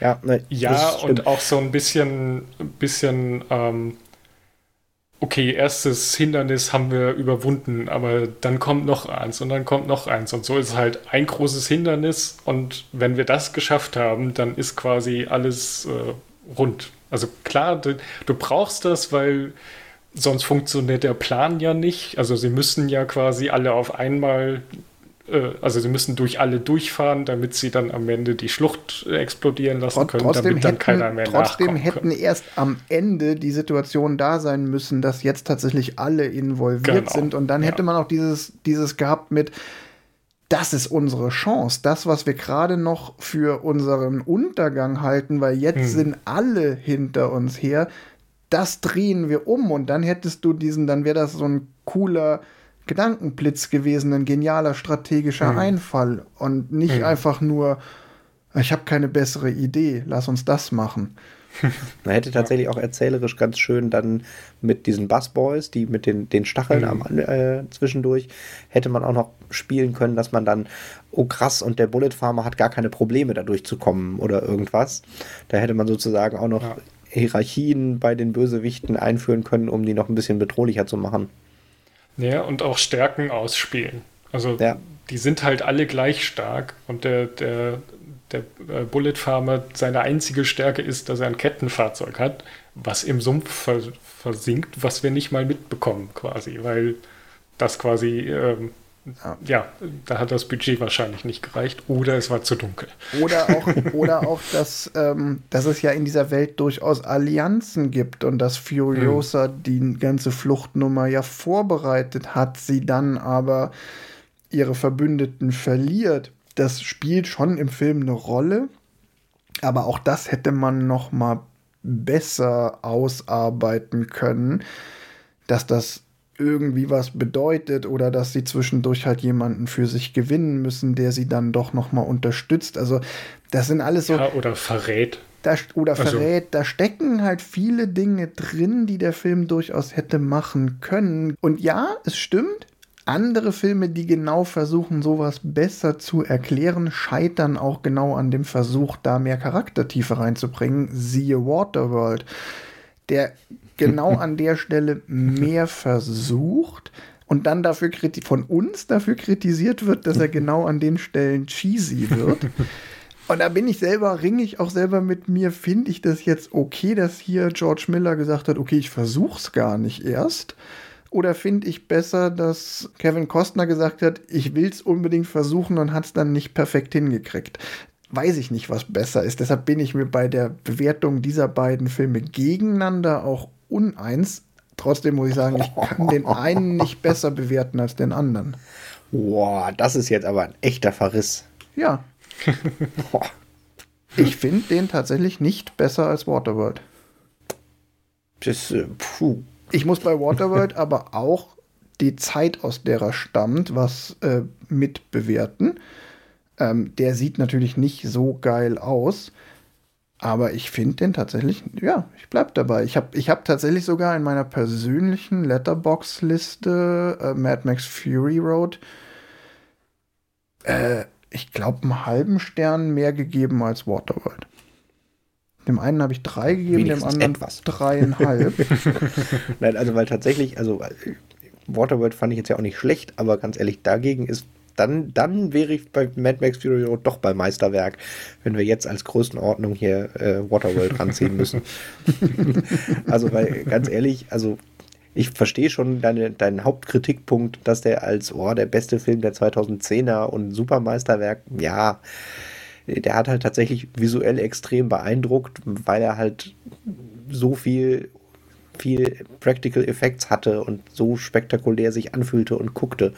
Ja, ne, ja und auch so ein bisschen, bisschen ähm, okay, erstes Hindernis haben wir überwunden, aber dann kommt noch eins und dann kommt noch eins. Und so ist halt ein großes Hindernis und wenn wir das geschafft haben, dann ist quasi alles äh, rund. Also klar, du, du brauchst das, weil sonst funktioniert der Plan ja nicht. Also sie müssen ja quasi alle auf einmal, also sie müssen durch alle durchfahren, damit sie dann am Ende die Schlucht explodieren lassen können, trotzdem damit dann hätten, keiner mehr Trotzdem hätten können. erst am Ende die Situation da sein müssen, dass jetzt tatsächlich alle involviert genau. sind und dann hätte ja. man auch dieses, dieses gehabt mit, das ist unsere Chance. Das, was wir gerade noch für unseren Untergang halten, weil jetzt hm. sind alle hinter uns her das drehen wir um und dann hättest du diesen, dann wäre das so ein cooler Gedankenblitz gewesen, ein genialer strategischer mhm. Einfall und nicht mhm. einfach nur, ich habe keine bessere Idee, lass uns das machen. Man hätte tatsächlich auch erzählerisch ganz schön dann mit diesen Bassboys, die mit den, den Stacheln mhm. am, äh, zwischendurch, hätte man auch noch spielen können, dass man dann, oh krass, und der Bullet Farmer hat gar keine Probleme da durchzukommen oder irgendwas. Da hätte man sozusagen auch noch ja. Hierarchien bei den Bösewichten einführen können, um die noch ein bisschen bedrohlicher zu machen. Ja, und auch Stärken ausspielen. Also ja. die sind halt alle gleich stark und der, der, der äh, Bullet Farmer, seine einzige Stärke ist, dass er ein Kettenfahrzeug hat, was im Sumpf versinkt, was wir nicht mal mitbekommen quasi, weil das quasi ähm, ja. da hat das Budget wahrscheinlich nicht gereicht oder es war zu dunkel. Oder auch, oder auch dass, ähm, dass es ja in dieser Welt durchaus Allianzen gibt und dass Furiosa mhm. die ganze Fluchtnummer ja vorbereitet hat, sie dann aber ihre Verbündeten verliert. Das spielt schon im Film eine Rolle. Aber auch das hätte man noch mal besser ausarbeiten können, dass das irgendwie was bedeutet oder dass sie zwischendurch halt jemanden für sich gewinnen müssen, der sie dann doch noch mal unterstützt. Also das sind alles so ja, oder verrät. Da, oder also verrät, also. da stecken halt viele Dinge drin, die der Film durchaus hätte machen können. Und ja, es stimmt, andere Filme, die genau versuchen, sowas besser zu erklären, scheitern auch genau an dem Versuch, da mehr Charaktertiefe reinzubringen. Siehe Waterworld, der genau an der Stelle mehr versucht und dann dafür von uns dafür kritisiert wird, dass er genau an den Stellen cheesy wird. Und da bin ich selber, ringe ich auch selber mit mir, finde ich das jetzt okay, dass hier George Miller gesagt hat, okay, ich versuch's gar nicht erst. Oder finde ich besser, dass Kevin Costner gesagt hat, ich will es unbedingt versuchen und hat es dann nicht perfekt hingekriegt? Weiß ich nicht, was besser ist. Deshalb bin ich mir bei der Bewertung dieser beiden Filme gegeneinander auch uneins. Trotzdem muss ich sagen, ich kann den einen nicht besser bewerten als den anderen. Boah, das ist jetzt aber ein echter Verriss. Ja. ich finde den tatsächlich nicht besser als Waterworld. Das, äh, puh. Ich muss bei Waterworld aber auch die Zeit, aus der er stammt, was äh, mitbewerten. Ähm, der sieht natürlich nicht so geil aus. Aber ich finde den tatsächlich, ja, ich bleib dabei. Ich habe ich hab tatsächlich sogar in meiner persönlichen Letterbox-Liste äh, Mad Max Fury Road, äh, ich glaube, einen halben Stern mehr gegeben als Waterworld. Dem einen habe ich drei gegeben, Wenigstens dem anderen etwas. dreieinhalb. Nein, also weil tatsächlich, also Waterworld fand ich jetzt ja auch nicht schlecht, aber ganz ehrlich, dagegen ist dann, dann wäre ich bei Mad Max Fury Road doch bei Meisterwerk, wenn wir jetzt als Größenordnung hier äh, Waterworld ranziehen müssen. also, weil ganz ehrlich, also ich verstehe schon deine, deinen Hauptkritikpunkt, dass der als oh, der beste Film der 2010er und Supermeisterwerk, ja, der hat halt tatsächlich visuell extrem beeindruckt, weil er halt so viel viel Practical Effects hatte und so spektakulär sich anfühlte und guckte.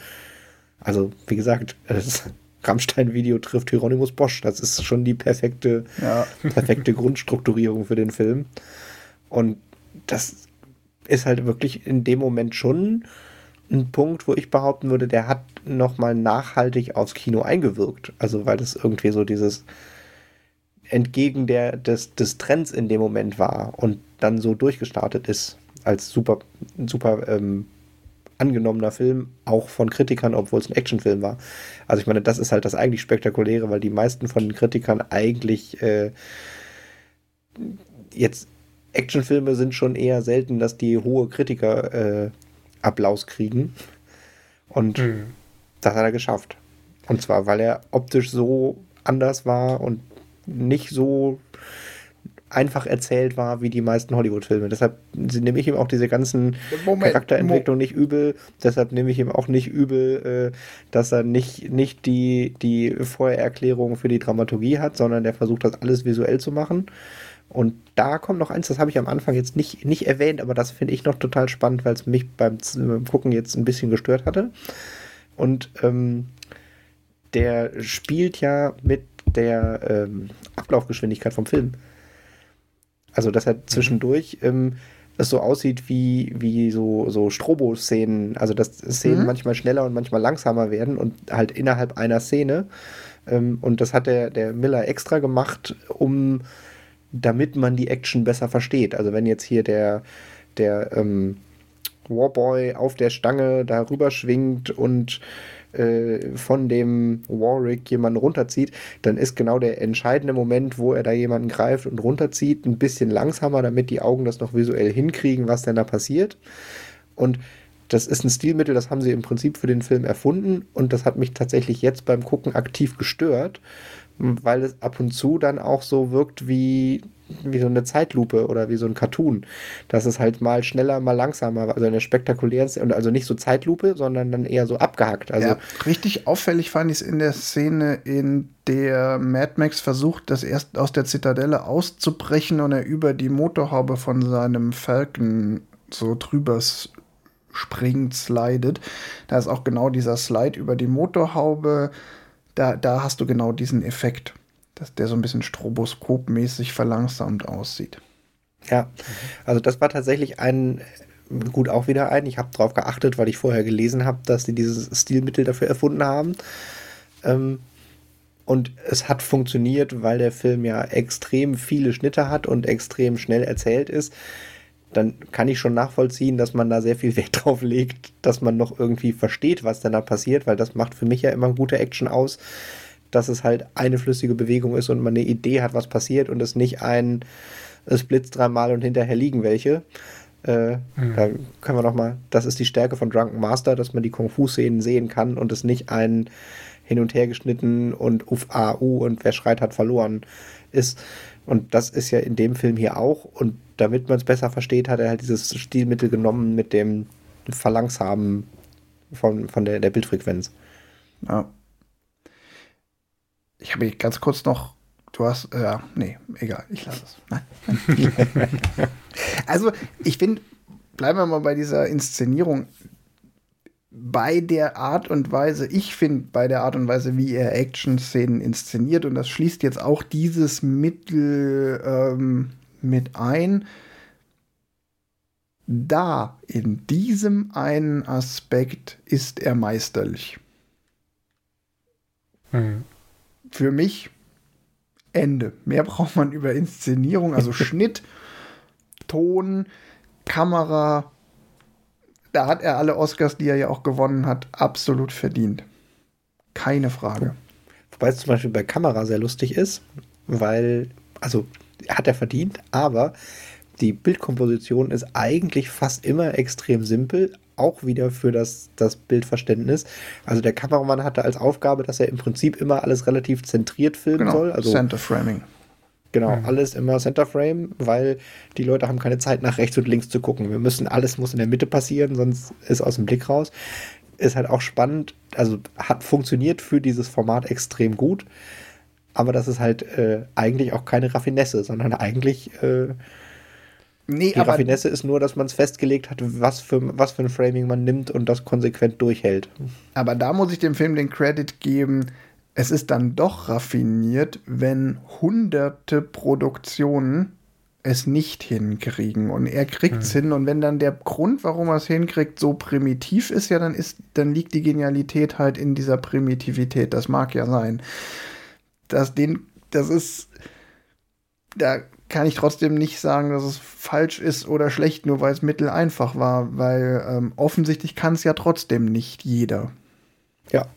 Also, wie gesagt, das Rammstein-Video trifft Hieronymus Bosch. Das ist schon die perfekte, ja. perfekte Grundstrukturierung für den Film. Und das ist halt wirklich in dem Moment schon ein Punkt, wo ich behaupten würde, der hat nochmal nachhaltig aufs Kino eingewirkt. Also weil das irgendwie so dieses entgegen der, des, des Trends in dem Moment war und dann so durchgestartet ist als super, super ähm, angenommener Film, auch von Kritikern, obwohl es ein Actionfilm war. Also ich meine, das ist halt das eigentlich Spektakuläre, weil die meisten von den Kritikern eigentlich äh, jetzt Actionfilme sind schon eher selten, dass die hohe Kritiker äh, Applaus kriegen. Und mhm. das hat er geschafft. Und zwar, weil er optisch so anders war und nicht so einfach erzählt war wie die meisten Hollywood-Filme. Deshalb nehme ich ihm auch diese ganzen Moment, Charakterentwicklung nicht übel. Deshalb nehme ich ihm auch nicht übel, äh, dass er nicht, nicht die, die Vorerklärung für die Dramaturgie hat, sondern der versucht, das alles visuell zu machen. Und da kommt noch eins, das habe ich am Anfang jetzt nicht, nicht erwähnt, aber das finde ich noch total spannend, weil es mich beim, beim, Gucken jetzt ein bisschen gestört hatte. Und ähm, der spielt ja mit der ähm, Ablaufgeschwindigkeit vom Film. Also, dass er zwischendurch ähm, es so aussieht wie, wie so, so Strobo-Szenen. Also, dass Szenen mhm. manchmal schneller und manchmal langsamer werden und halt innerhalb einer Szene. Ähm, und das hat der, der Miller extra gemacht, um damit man die Action besser versteht. Also wenn jetzt hier der, der ähm, Warboy auf der Stange da rüberschwingt und äh, von dem Warwick jemanden runterzieht, dann ist genau der entscheidende Moment, wo er da jemanden greift und runterzieht, ein bisschen langsamer, damit die Augen das noch visuell hinkriegen, was denn da passiert. Und das ist ein Stilmittel, das haben sie im Prinzip für den Film erfunden und das hat mich tatsächlich jetzt beim Gucken aktiv gestört, weil es ab und zu dann auch so wirkt wie, wie so eine Zeitlupe oder wie so ein Cartoon. Dass es halt mal schneller, mal langsamer, also eine spektakuläre, und also nicht so Zeitlupe, sondern dann eher so abgehackt. Also ja, richtig auffällig fand ich es in der Szene, in der Mad Max versucht, das erst aus der Zitadelle auszubrechen und er über die Motorhaube von seinem Falcon so drüber springt, slidet. Da ist auch genau dieser Slide über die Motorhaube da, da hast du genau diesen Effekt. Dass der so ein bisschen stroboskopmäßig verlangsamt aussieht. Ja, also das war tatsächlich ein, gut auch wieder ein, ich habe darauf geachtet, weil ich vorher gelesen habe, dass sie dieses Stilmittel dafür erfunden haben. Ähm, und es hat funktioniert, weil der Film ja extrem viele Schnitte hat und extrem schnell erzählt ist. Dann kann ich schon nachvollziehen, dass man da sehr viel Wert drauf legt, dass man noch irgendwie versteht, was denn da passiert, weil das macht für mich ja immer gute Action aus, dass es halt eine flüssige Bewegung ist und man eine Idee hat, was passiert und es nicht ein, es blitzt dreimal und hinterher liegen welche. Äh, mhm. Da können wir noch mal, das ist die Stärke von Drunken Master, dass man die Kung-Fu-Szenen sehen kann und es nicht ein hin und her geschnitten und uff, a, u und wer schreit hat verloren ist. Und das ist ja in dem Film hier auch. Und damit man es besser versteht, hat er halt dieses Stilmittel genommen mit dem Verlangsamen von, von der, der Bildfrequenz. Ja. Ich habe ganz kurz noch, du hast, äh, ja, nee, egal, ich lasse es. Nein. also, ich finde, bleiben wir mal bei dieser Inszenierung bei der Art und Weise, ich finde, bei der Art und Weise, wie er Action-Szenen inszeniert, und das schließt jetzt auch dieses Mittel ähm, mit ein, da, in diesem einen Aspekt, ist er meisterlich. Mhm. Für mich Ende. Mehr braucht man über Inszenierung, also Schnitt, Ton, Kamera, da hat er alle Oscars, die er ja auch gewonnen hat, absolut verdient. Keine Frage. Wobei es zum Beispiel bei Kamera sehr lustig ist, weil, also hat er verdient, aber die Bildkomposition ist eigentlich fast immer extrem simpel, auch wieder für das, das Bildverständnis. Also der Kameramann hatte als Aufgabe, dass er im Prinzip immer alles relativ zentriert filmen genau, soll. Also Center Framing. Genau, mhm. alles immer Center Frame, weil die Leute haben keine Zeit nach rechts und links zu gucken. Wir müssen, alles muss in der Mitte passieren, sonst ist aus dem Blick raus. Ist halt auch spannend, also hat funktioniert für dieses Format extrem gut, aber das ist halt äh, eigentlich auch keine Raffinesse, sondern eigentlich äh, nee, die Raffinesse ist nur, dass man es festgelegt hat, was für, was für ein Framing man nimmt und das konsequent durchhält. Aber da muss ich dem Film den Credit geben, es ist dann doch raffiniert, wenn hunderte Produktionen es nicht hinkriegen und er kriegt es mhm. hin und wenn dann der Grund, warum er es hinkriegt, so primitiv ist, ja, dann ist, dann liegt die Genialität halt in dieser Primitivität. Das mag ja sein. Das, den, das ist, da kann ich trotzdem nicht sagen, dass es falsch ist oder schlecht, nur weil es mittel einfach war, weil ähm, offensichtlich kann es ja trotzdem nicht jeder. Ja,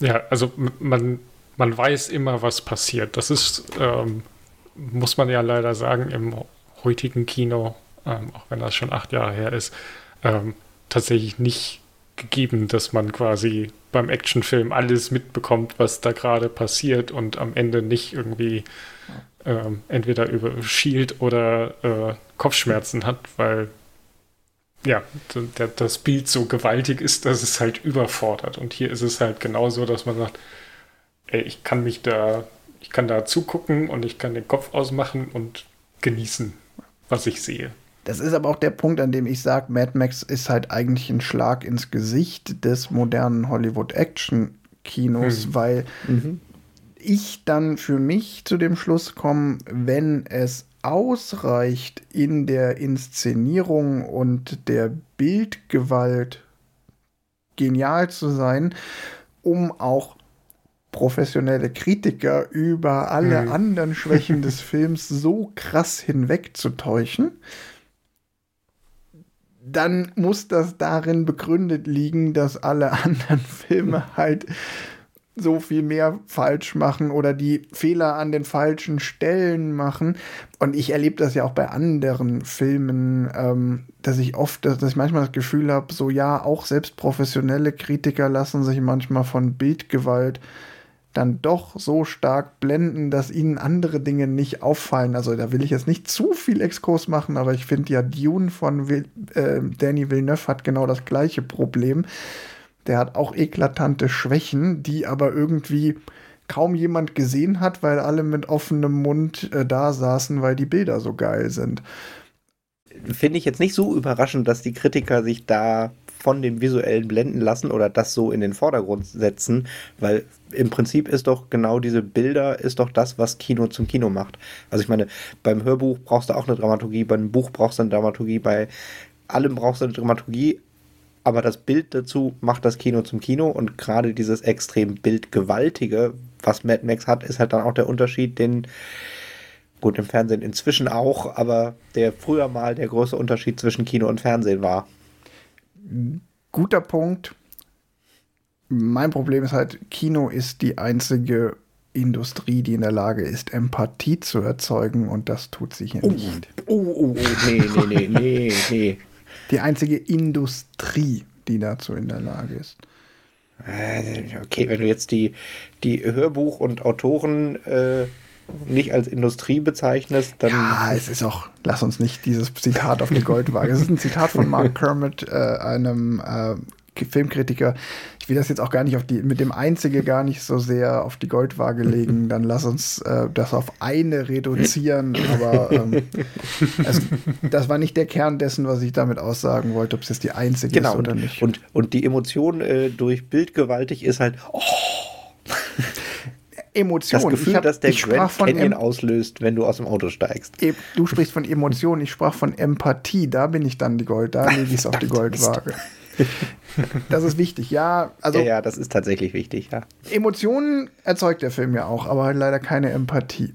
ja, also man, man weiß immer, was passiert. Das ist, ähm, muss man ja leider sagen, im heutigen Kino, ähm, auch wenn das schon acht Jahre her ist, ähm, tatsächlich nicht gegeben, dass man quasi beim Actionfilm alles mitbekommt, was da gerade passiert und am Ende nicht irgendwie ähm, entweder über Shield oder äh, Kopfschmerzen hat, weil ja, das Bild so gewaltig ist, dass es halt überfordert. Und hier ist es halt genauso, dass man sagt, ey, ich kann mich da, ich kann da zugucken und ich kann den Kopf ausmachen und genießen, was ich sehe. Das ist aber auch der Punkt, an dem ich sage, Mad Max ist halt eigentlich ein Schlag ins Gesicht des modernen Hollywood-Action-Kinos, hm. weil mhm. ich dann für mich zu dem Schluss komme, wenn es ausreicht in der Inszenierung und der Bildgewalt genial zu sein, um auch professionelle Kritiker über alle mhm. anderen Schwächen des Films so krass hinwegzutäuschen, dann muss das darin begründet liegen, dass alle anderen Filme halt so viel mehr falsch machen oder die Fehler an den falschen Stellen machen. Und ich erlebe das ja auch bei anderen Filmen, ähm, dass ich oft, dass, ich manchmal das Gefühl habe, so ja, auch selbst professionelle Kritiker lassen sich manchmal von Bildgewalt dann doch so stark blenden, dass ihnen andere Dinge nicht auffallen. Also da will ich jetzt nicht zu viel Exkurs machen, aber ich finde ja Dune von Will, äh, Danny Villeneuve hat genau das gleiche Problem der hat auch eklatante Schwächen, die aber irgendwie kaum jemand gesehen hat, weil alle mit offenem Mund äh, da saßen, weil die Bilder so geil sind. Finde ich jetzt nicht so überraschend, dass die Kritiker sich da von dem visuellen blenden lassen oder das so in den Vordergrund setzen, weil im Prinzip ist doch genau diese Bilder, ist doch das, was Kino zum Kino macht. Also ich meine, beim Hörbuch brauchst du auch eine Dramaturgie, beim Buch brauchst du eine Dramaturgie, bei allem brauchst du eine Dramaturgie, aber das Bild dazu macht das Kino zum Kino und gerade dieses extrem bildgewaltige, was Mad Max hat, ist halt dann auch der Unterschied, den Gut, im Fernsehen inzwischen auch, aber der früher mal der große Unterschied zwischen Kino und Fernsehen war. Guter Punkt. Mein Problem ist halt, Kino ist die einzige Industrie, die in der Lage ist, Empathie zu erzeugen und das tut sie hier oh, nicht. Oh, oh, oh, nee, nee, nee, nee, nee. Die einzige Industrie, die dazu in der Lage ist. Äh, okay, wenn du jetzt die, die Hörbuch- und Autoren äh, nicht als Industrie bezeichnest, dann. Ja, es ist auch, lass uns nicht dieses Zitat auf die Goldwaage. Es ist ein Zitat von Mark Kermit, äh, einem äh, Filmkritiker. Ich will das jetzt auch gar nicht auf die, mit dem Einzige gar nicht so sehr auf die Goldwaage legen. Dann lass uns äh, das auf eine reduzieren. Aber ähm, es, das war nicht der Kern dessen, was ich damit aussagen wollte, ob es jetzt die einzige genau, ist oder nicht. Und, und die Emotion äh, durch Bildgewaltig ist halt, oh, Emotion. Das Gefühl, hab, dass der Grand Canyon auslöst, wenn du aus dem Auto steigst. E du sprichst von Emotion, ich sprach von Empathie. Da bin ich dann die Gold, da lege ich es auf die Goldwaage. Das ist wichtig, ja. Also, ja, ja, das ist tatsächlich wichtig, ja. Emotionen erzeugt der Film ja auch, aber halt leider keine Empathie.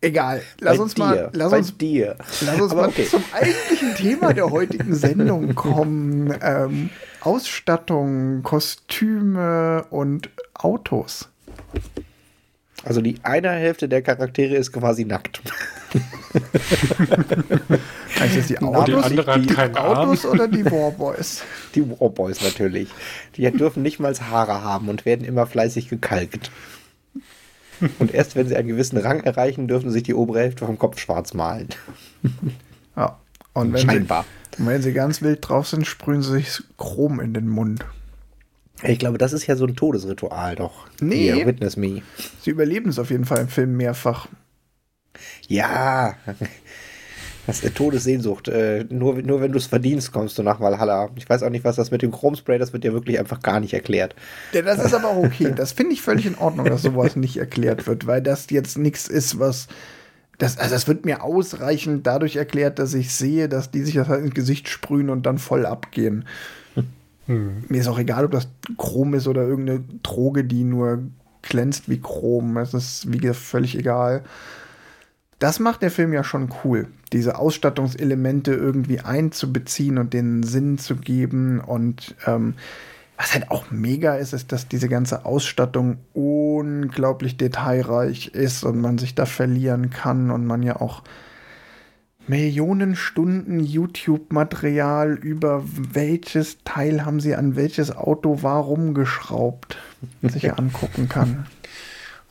Egal, lass bei uns dir, mal, lass uns, dir. Lass uns Aber mal okay. zum eigentlichen Thema der heutigen Sendung kommen. Ähm, Ausstattung, Kostüme und Autos. Also die eine Hälfte der Charaktere ist quasi nackt. Das die Autos, die die keinen Autos oder die Warboys? Die Warboys natürlich. Die dürfen nicht mal Haare haben und werden immer fleißig gekalkt. Und erst wenn sie einen gewissen Rang erreichen, dürfen sich die obere Hälfte vom Kopf schwarz malen. Ja. Und wenn Scheinbar. Sie, und wenn sie ganz wild drauf sind, sprühen sie sich Chrom in den Mund. Ich glaube, das ist ja so ein Todesritual doch. Nee. Hier, witness me. Sie überleben es auf jeden Fall im Film mehrfach. Ja. Das ist Todessehnsucht. Äh, nur, nur wenn du es verdienst, kommst du nach Valhalla. Ich weiß auch nicht, was das mit dem Chromspray, das wird dir wirklich einfach gar nicht erklärt. Ja, das ist aber auch okay. Das finde ich völlig in Ordnung, dass sowas nicht erklärt wird, weil das jetzt nichts ist, was. Das, also das wird mir ausreichend dadurch erklärt, dass ich sehe, dass die sich das halt ins Gesicht sprühen und dann voll abgehen. Hm. Mir ist auch egal, ob das Chrom ist oder irgendeine Droge, die nur glänzt wie Chrom. Das ist, wie gesagt, völlig egal. Das macht der Film ja schon cool, diese Ausstattungselemente irgendwie einzubeziehen und den Sinn zu geben. Und ähm, was halt auch mega ist, ist, dass diese ganze Ausstattung unglaublich detailreich ist und man sich da verlieren kann und man ja auch Millionen Stunden YouTube-Material über welches Teil haben sie an welches Auto warum geschraubt sich angucken kann.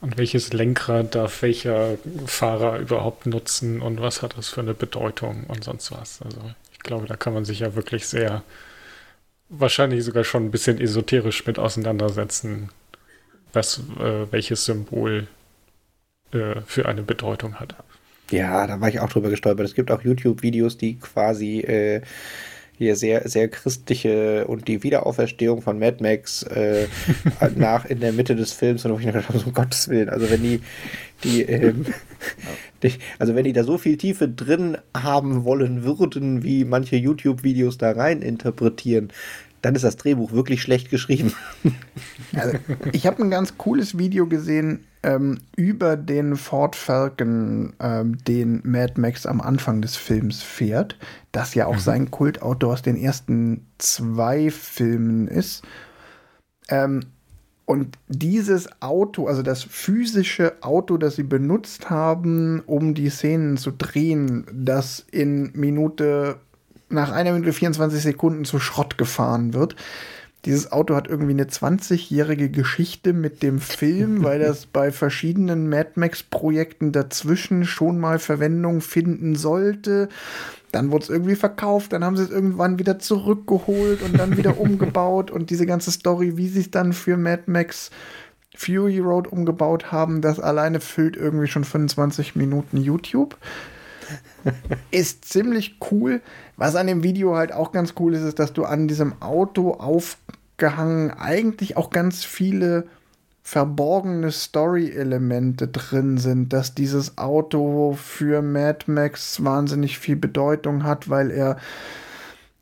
Und welches Lenkrad darf welcher Fahrer überhaupt nutzen und was hat das für eine Bedeutung und sonst was. Also ich glaube, da kann man sich ja wirklich sehr, wahrscheinlich sogar schon ein bisschen esoterisch mit auseinandersetzen, was äh, welches Symbol äh, für eine Bedeutung hat. Ja, da war ich auch drüber gestolpert. Es gibt auch YouTube-Videos, die quasi äh, hier sehr, sehr christliche und die Wiederauferstehung von Mad Max äh, nach in der Mitte des Films und wo ich gedacht habe, um Gottes Willen, also wenn die, die, ähm, die, also wenn die da so viel Tiefe drin haben wollen würden, wie manche YouTube-Videos da rein interpretieren, dann ist das Drehbuch wirklich schlecht geschrieben. Also, ich habe ein ganz cooles Video gesehen ähm, über den Ford Falcon, ähm, den Mad Max am Anfang des Films fährt, das ja auch mhm. sein Kultauto aus den ersten zwei Filmen ist. Ähm, und dieses Auto, also das physische Auto, das sie benutzt haben, um die Szenen zu drehen, das in Minute, nach einer Minute 24 Sekunden zu Schrott gefahren wird, dieses Auto hat irgendwie eine 20-jährige Geschichte mit dem Film, weil das bei verschiedenen Mad Max-Projekten dazwischen schon mal Verwendung finden sollte. Dann wurde es irgendwie verkauft, dann haben sie es irgendwann wieder zurückgeholt und dann wieder umgebaut und diese ganze Story, wie sie es dann für Mad Max Fury Road umgebaut haben, das alleine füllt irgendwie schon 25 Minuten YouTube. ist ziemlich cool. Was an dem Video halt auch ganz cool ist, ist, dass du an diesem Auto aufgehangen eigentlich auch ganz viele verborgene Story-Elemente drin sind, dass dieses Auto für Mad Max wahnsinnig viel Bedeutung hat, weil er.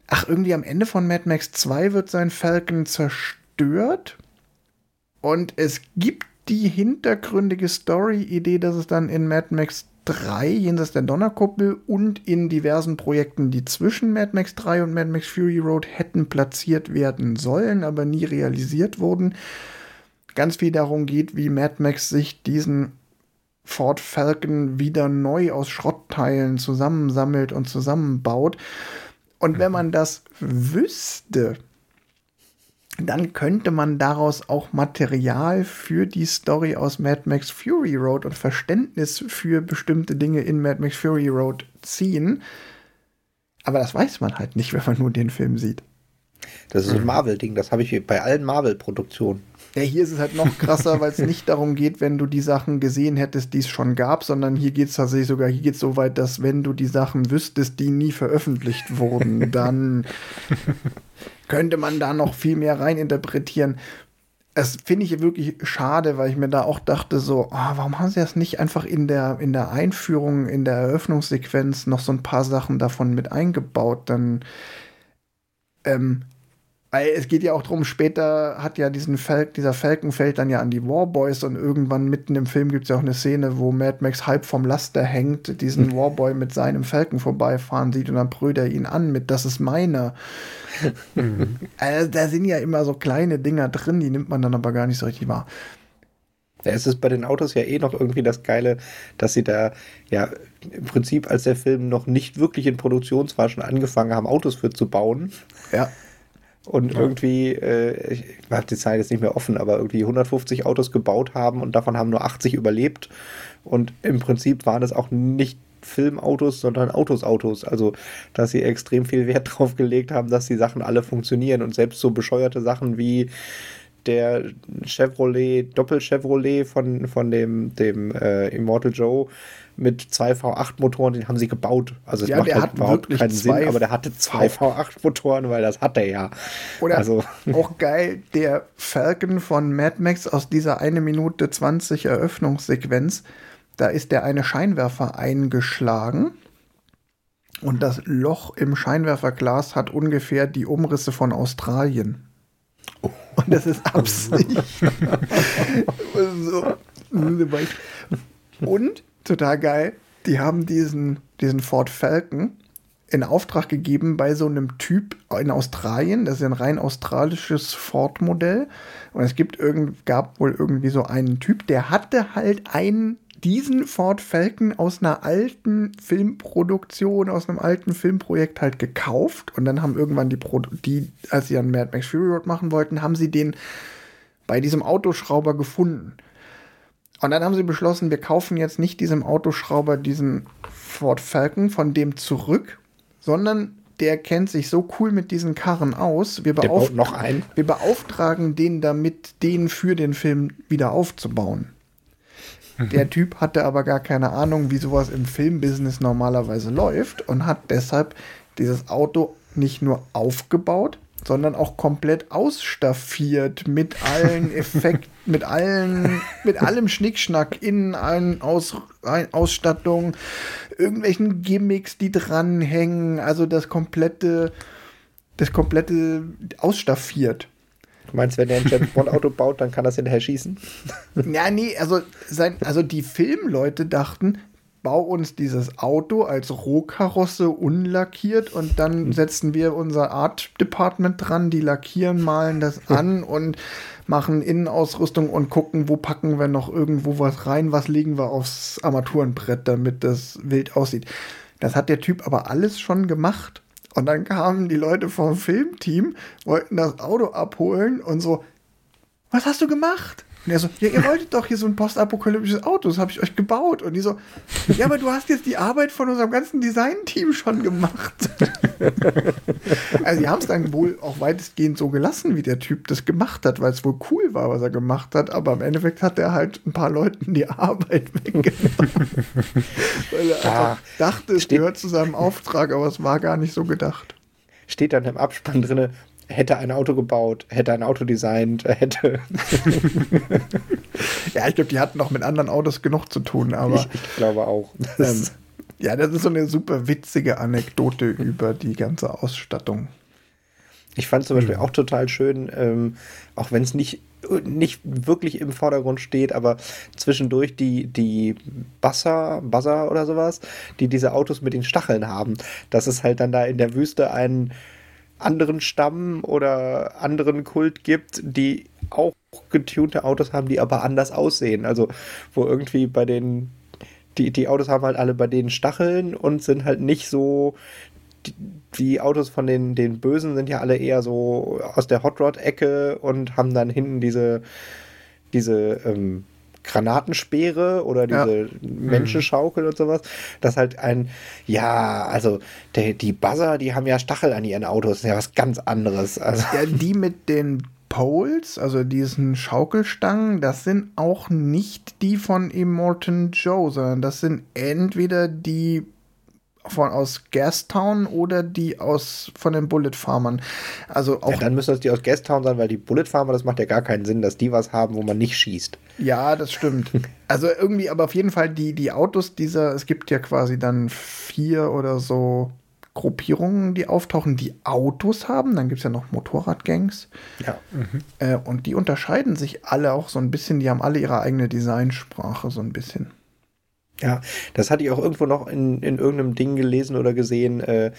Ach, irgendwie am Ende von Mad Max 2 wird sein Falcon zerstört. Und es gibt die hintergründige Story-Idee, dass es dann in Mad Max 3 jenseits der Donnerkuppel und in diversen Projekten, die zwischen Mad Max 3 und Mad Max Fury Road hätten platziert werden sollen, aber nie realisiert wurden, ganz viel darum geht, wie Mad Max sich diesen Ford Falcon wieder neu aus Schrottteilen zusammensammelt und zusammenbaut. Und wenn man das wüsste, dann könnte man daraus auch Material für die Story aus Mad Max Fury Road und Verständnis für bestimmte Dinge in Mad Max Fury Road ziehen. Aber das weiß man halt nicht, wenn man nur den Film sieht. Das ist ein Marvel-Ding, das habe ich bei allen Marvel-Produktionen. Ja, hier ist es halt noch krasser, weil es nicht darum geht, wenn du die Sachen gesehen hättest, die es schon gab, sondern hier geht es tatsächlich sogar, hier geht es so weit, dass wenn du die Sachen wüsstest, die nie veröffentlicht wurden, dann könnte man da noch viel mehr reininterpretieren. Es finde ich wirklich schade, weil ich mir da auch dachte, so, oh, warum haben sie das nicht einfach in der, in der Einführung, in der Eröffnungssequenz noch so ein paar Sachen davon mit eingebaut? Dann ähm, es geht ja auch darum, später hat ja diesen Fal dieser Falcon fällt dann ja an die Warboys und irgendwann mitten im Film gibt es ja auch eine Szene, wo Mad Max halb vom Laster hängt, diesen mhm. Warboy mit seinem Falcon vorbeifahren sieht und dann brüllt er ihn an mit, das ist meiner. Mhm. Also, da sind ja immer so kleine Dinger drin, die nimmt man dann aber gar nicht so richtig wahr. Ja, es ist bei den Autos ja eh noch irgendwie das Geile, dass sie da ja im Prinzip, als der Film noch nicht wirklich in Produktion war, schon angefangen haben, Autos für zu bauen. Ja und ja. irgendwie, äh, ich habe die Zeit jetzt nicht mehr offen, aber irgendwie 150 Autos gebaut haben und davon haben nur 80 überlebt. Und im Prinzip waren es auch nicht Filmautos, sondern Autos, Autos. Also, dass sie extrem viel Wert drauf gelegt haben, dass die Sachen alle funktionieren und selbst so bescheuerte Sachen wie der Chevrolet, Doppel-Chevrolet von, von dem, dem äh, Immortal Joe mit zwei V8-Motoren, den haben sie gebaut. Also es ja, macht halt überhaupt keinen Sinn, aber der hatte zwei V8-Motoren, weil das hat er ja. Oder also. auch geil, der Falcon von Mad Max aus dieser 1 Minute 20 Eröffnungssequenz, da ist der eine Scheinwerfer eingeschlagen. Und das Loch im Scheinwerferglas hat ungefähr die Umrisse von Australien. Oh. Und das ist Absicht. Und total geil. Die haben diesen, diesen Ford Falcon in Auftrag gegeben bei so einem Typ in Australien. Das ist ein rein australisches Ford-Modell. Und es gibt irgend, gab wohl irgendwie so einen Typ, der hatte halt einen, diesen Ford Falcon aus einer alten Filmproduktion, aus einem alten Filmprojekt halt gekauft. Und dann haben irgendwann die, Pro die als sie an Mad Max Fury Road machen wollten, haben sie den bei diesem Autoschrauber gefunden. Und dann haben sie beschlossen, wir kaufen jetzt nicht diesem Autoschrauber diesen Ford Falcon von dem zurück, sondern der kennt sich so cool mit diesen Karren aus. Wir, beauf wir beauftragen den damit, den für den Film wieder aufzubauen. Mhm. Der Typ hatte aber gar keine Ahnung, wie sowas im Filmbusiness normalerweise läuft und hat deshalb dieses Auto nicht nur aufgebaut, sondern auch komplett ausstaffiert mit allen Effekten, mit allen, mit allem Schnickschnack, in allen Aus, Ausstattungen, irgendwelchen Gimmicks, die dranhängen, also das komplette, das komplette ausstaffiert. Du meinst, wenn er ein James Bond Auto baut, dann kann das hinterher schießen? Ja, nee, also, sein, also die Filmleute dachten, bau uns dieses Auto als Rohkarosse unlackiert und dann mhm. setzen wir unser Art Department dran, die lackieren, malen das an und machen Innenausrüstung und gucken, wo packen wir noch irgendwo was rein, was legen wir aufs Armaturenbrett, damit das wild aussieht. Das hat der Typ aber alles schon gemacht. Und dann kamen die Leute vom Filmteam, wollten das Auto abholen und so, was hast du gemacht? Und er so, ja, ihr wolltet doch hier so ein postapokalyptisches Auto, das habe ich euch gebaut. Und die so, ja, aber du hast jetzt die Arbeit von unserem ganzen Design-Team schon gemacht. also die haben es dann wohl auch weitestgehend so gelassen, wie der Typ das gemacht hat, weil es wohl cool war, was er gemacht hat. Aber im Endeffekt hat er halt ein paar Leuten die Arbeit weggenommen. weil er einfach dachte, es gehört zu seinem Auftrag, aber es war gar nicht so gedacht. Steht dann im Abspann drin, hätte ein Auto gebaut, hätte ein Auto designt, hätte. ja, ich glaube, die hatten noch mit anderen Autos genug zu tun, aber. Ich, ich glaube auch. Ähm, ja, das ist so eine super witzige Anekdote über die ganze Ausstattung. Ich fand zum Beispiel mhm. auch total schön, ähm, auch wenn es nicht, nicht wirklich im Vordergrund steht, aber zwischendurch die, die Buzzer, Buzzer oder sowas, die diese Autos mit den Stacheln haben. Dass es halt dann da in der Wüste einen anderen Stamm oder anderen Kult gibt, die auch getunte Autos haben, die aber anders aussehen. Also wo irgendwie bei den die, die Autos haben halt alle bei denen Stacheln und sind halt nicht so. Die, die Autos von den, den Bösen sind ja alle eher so aus der Hot Rod-Ecke und haben dann hinten diese, diese ähm, Granatenspeere oder diese ja. Menschenschaukel und sowas. Das halt ein, ja, also der, die Buzzer, die haben ja Stachel an ihren Autos, das ist ja was ganz anderes. Also. Ja, die mit den Poles, also diesen Schaukelstangen, das sind auch nicht die von Immortan Joe, sondern das sind entweder die von aus Gastown oder die aus von den Bullet Farmern. Also auch. Ja, dann müssen das die aus Gastown sein, weil die Bullet Farmer, das macht ja gar keinen Sinn, dass die was haben, wo man nicht schießt. Ja, das stimmt. also irgendwie, aber auf jeden Fall die, die Autos dieser, es gibt ja quasi dann vier oder so Gruppierungen, die auftauchen, die Autos haben. Dann gibt es ja noch Motorradgangs. Ja. Mhm. Äh, und die unterscheiden sich alle auch so ein bisschen. Die haben alle ihre eigene Designsprache so ein bisschen. Ja, das hatte ich auch irgendwo noch in, in irgendeinem Ding gelesen oder gesehen. Äh,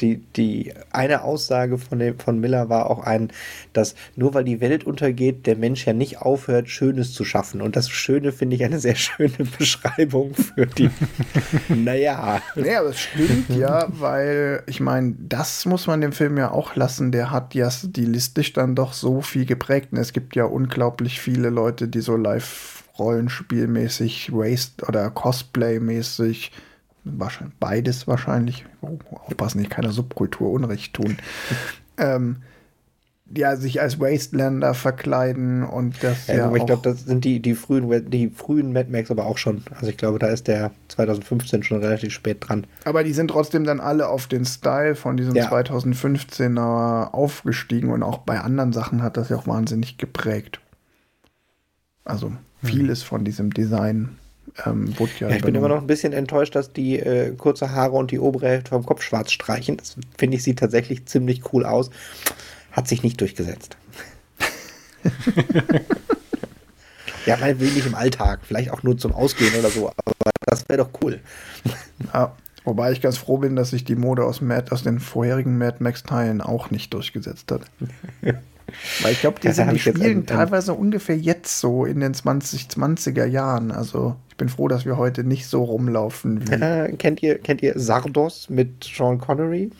die, die eine Aussage von, dem, von Miller war auch ein, dass nur weil die Welt untergeht, der Mensch ja nicht aufhört, Schönes zu schaffen. Und das Schöne finde ich eine sehr schöne Beschreibung für die. naja. Naja, es stimmt ja, weil ich meine, das muss man dem Film ja auch lassen. Der hat ja stilistisch dann doch so viel geprägt. Und es gibt ja unglaublich viele Leute, die so live Rollenspielmäßig, Waste oder Cosplay-mäßig, wahrscheinlich, beides wahrscheinlich, oh, aufpassen, nicht keiner Subkultur Unrecht tun, ähm, ja, sich als Wastelander verkleiden und das ja, ja ich glaube, das sind die, die frühen, die frühen Mad Max aber auch schon. Also ich glaube, da ist der 2015 schon relativ spät dran. Aber die sind trotzdem dann alle auf den Style von diesem ja. 2015er aufgestiegen und auch bei anderen Sachen hat das ja auch wahnsinnig geprägt. Also vieles von diesem Design ähm, wurde ja. ja ich bin immer noch ein bisschen enttäuscht, dass die äh, kurze Haare und die obere Hälfte vom Kopf schwarz streichen. Das finde ich sieht tatsächlich ziemlich cool aus. Hat sich nicht durchgesetzt. ja, will nicht im Alltag, vielleicht auch nur zum Ausgehen oder so, aber das wäre doch cool. Ja, wobei ich ganz froh bin, dass sich die Mode aus, Mad, aus den vorherigen Mad Max-Teilen auch nicht durchgesetzt hat. Weil ich glaube, die, sind, die spielen ein, teilweise ungefähr jetzt so in den 2020er Jahren. Also ich bin froh, dass wir heute nicht so rumlaufen. Äh, kennt, ihr, kennt ihr Sardos mit Sean Connery?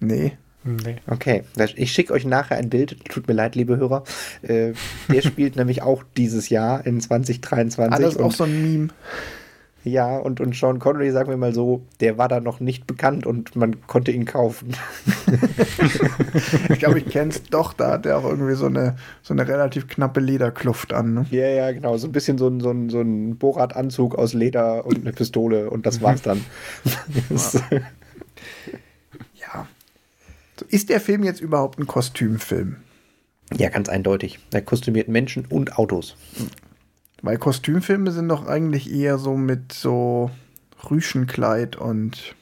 Nee. Nee. Okay, ich schicke euch nachher ein Bild. Tut mir leid, liebe Hörer. Äh, der spielt nämlich auch dieses Jahr in 2023. Alles auch so ein Meme. Ja, und, und Sean Connery, sagen wir mal so, der war da noch nicht bekannt und man konnte ihn kaufen. ich glaube, ich kenne es doch, da hat er auch irgendwie so eine, so eine relativ knappe Lederkluft an. Ne? Ja, ja, genau. So ein bisschen so ein, so ein, so ein Bohrradanzug aus Leder und eine Pistole und das war's dann. ja. So, ist der Film jetzt überhaupt ein Kostümfilm? Ja, ganz eindeutig. Er kostümiert Menschen und Autos. Weil Kostümfilme sind doch eigentlich eher so mit so Rüschenkleid und.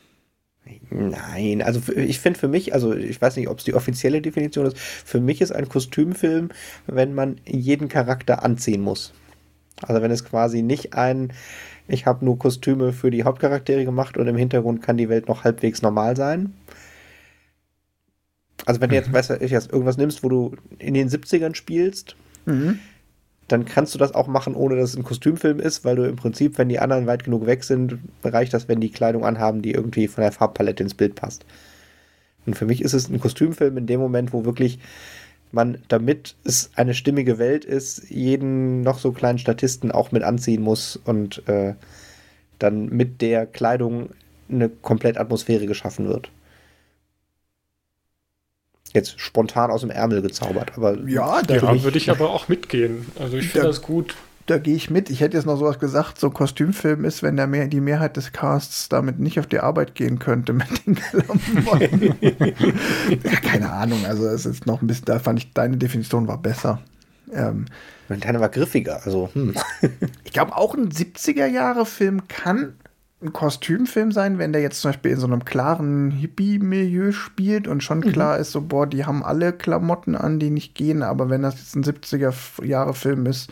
Nein, also ich finde für mich, also ich weiß nicht, ob es die offizielle Definition ist, für mich ist ein Kostümfilm, wenn man jeden Charakter anziehen muss. Also wenn es quasi nicht ein, ich habe nur Kostüme für die Hauptcharaktere gemacht und im Hintergrund kann die Welt noch halbwegs normal sein. Also wenn du jetzt, mhm. weißt du, jetzt irgendwas nimmst, wo du in den 70ern spielst, mhm dann kannst du das auch machen, ohne dass es ein Kostümfilm ist, weil du im Prinzip, wenn die anderen weit genug weg sind, reicht das, wenn die Kleidung anhaben, die irgendwie von der Farbpalette ins Bild passt. Und für mich ist es ein Kostümfilm in dem Moment, wo wirklich man, damit es eine stimmige Welt ist, jeden noch so kleinen Statisten auch mit anziehen muss und äh, dann mit der Kleidung eine komplett Atmosphäre geschaffen wird. Jetzt spontan aus dem Ärmel gezaubert, aber Ja, da, Ja, würde ich aber auch mitgehen. Also ich finde Da- das gut. da gehe ich mit. Ich hätte jetzt noch sowas gesagt, so Kostümfilm ist, wenn der mehr, die Mehrheit des Casts damit nicht auf die Arbeit gehen könnte mit den Klamotten. ja, keine Ahnung, also es ist noch ein bisschen, da fand ich, deine Definition war besser. Ähm, deine war griffiger. Also, hm. ich glaube, auch ein 70er-Jahre-Film kann ein Kostümfilm sein, wenn der jetzt zum Beispiel in so einem klaren Hippie-Milieu spielt und schon klar ist, so, boah, die haben alle Klamotten an, die nicht gehen, aber wenn das jetzt ein 70er-Jahre-Film ist,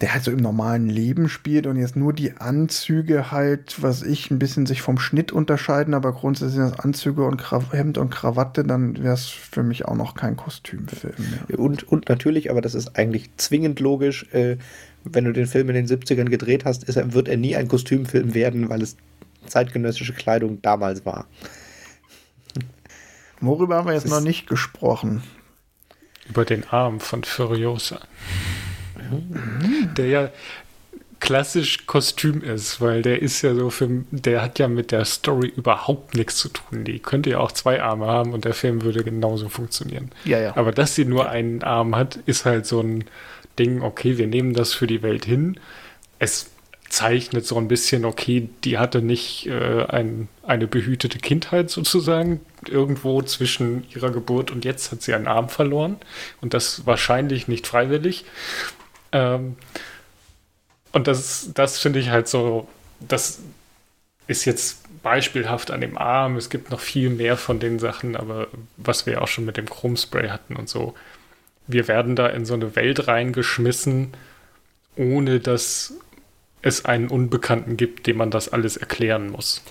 der halt so im normalen Leben spielt und jetzt nur die Anzüge halt, was ich, ein bisschen sich vom Schnitt unterscheiden, aber grundsätzlich sind das Anzüge und Kraw Hemd und Krawatte, dann wäre es für mich auch noch kein Kostümfilm mehr. Und, und natürlich, aber das ist eigentlich zwingend logisch, äh, wenn du den Film in den 70ern gedreht hast, ist er, wird er nie ein Kostümfilm werden, weil es zeitgenössische Kleidung damals war. Worüber haben wir jetzt noch nicht gesprochen? Über den Arm von Furiosa. Der ja klassisch Kostüm ist, weil der ist ja so für, der hat ja mit der Story überhaupt nichts zu tun. Die könnte ja auch zwei Arme haben und der Film würde genauso funktionieren. Ja, ja. Aber dass sie nur einen Arm hat, ist halt so ein Ding, okay, wir nehmen das für die Welt hin. Es zeichnet so ein bisschen, okay, die hatte nicht äh, ein, eine behütete Kindheit sozusagen. Irgendwo zwischen ihrer Geburt und jetzt hat sie einen Arm verloren. Und das wahrscheinlich nicht freiwillig. Ähm, und das, das finde ich halt so, das ist jetzt beispielhaft an dem Arm. Es gibt noch viel mehr von den Sachen, aber was wir auch schon mit dem Chromspray hatten und so. Wir werden da in so eine Welt reingeschmissen, ohne dass es einen Unbekannten gibt, dem man das alles erklären muss.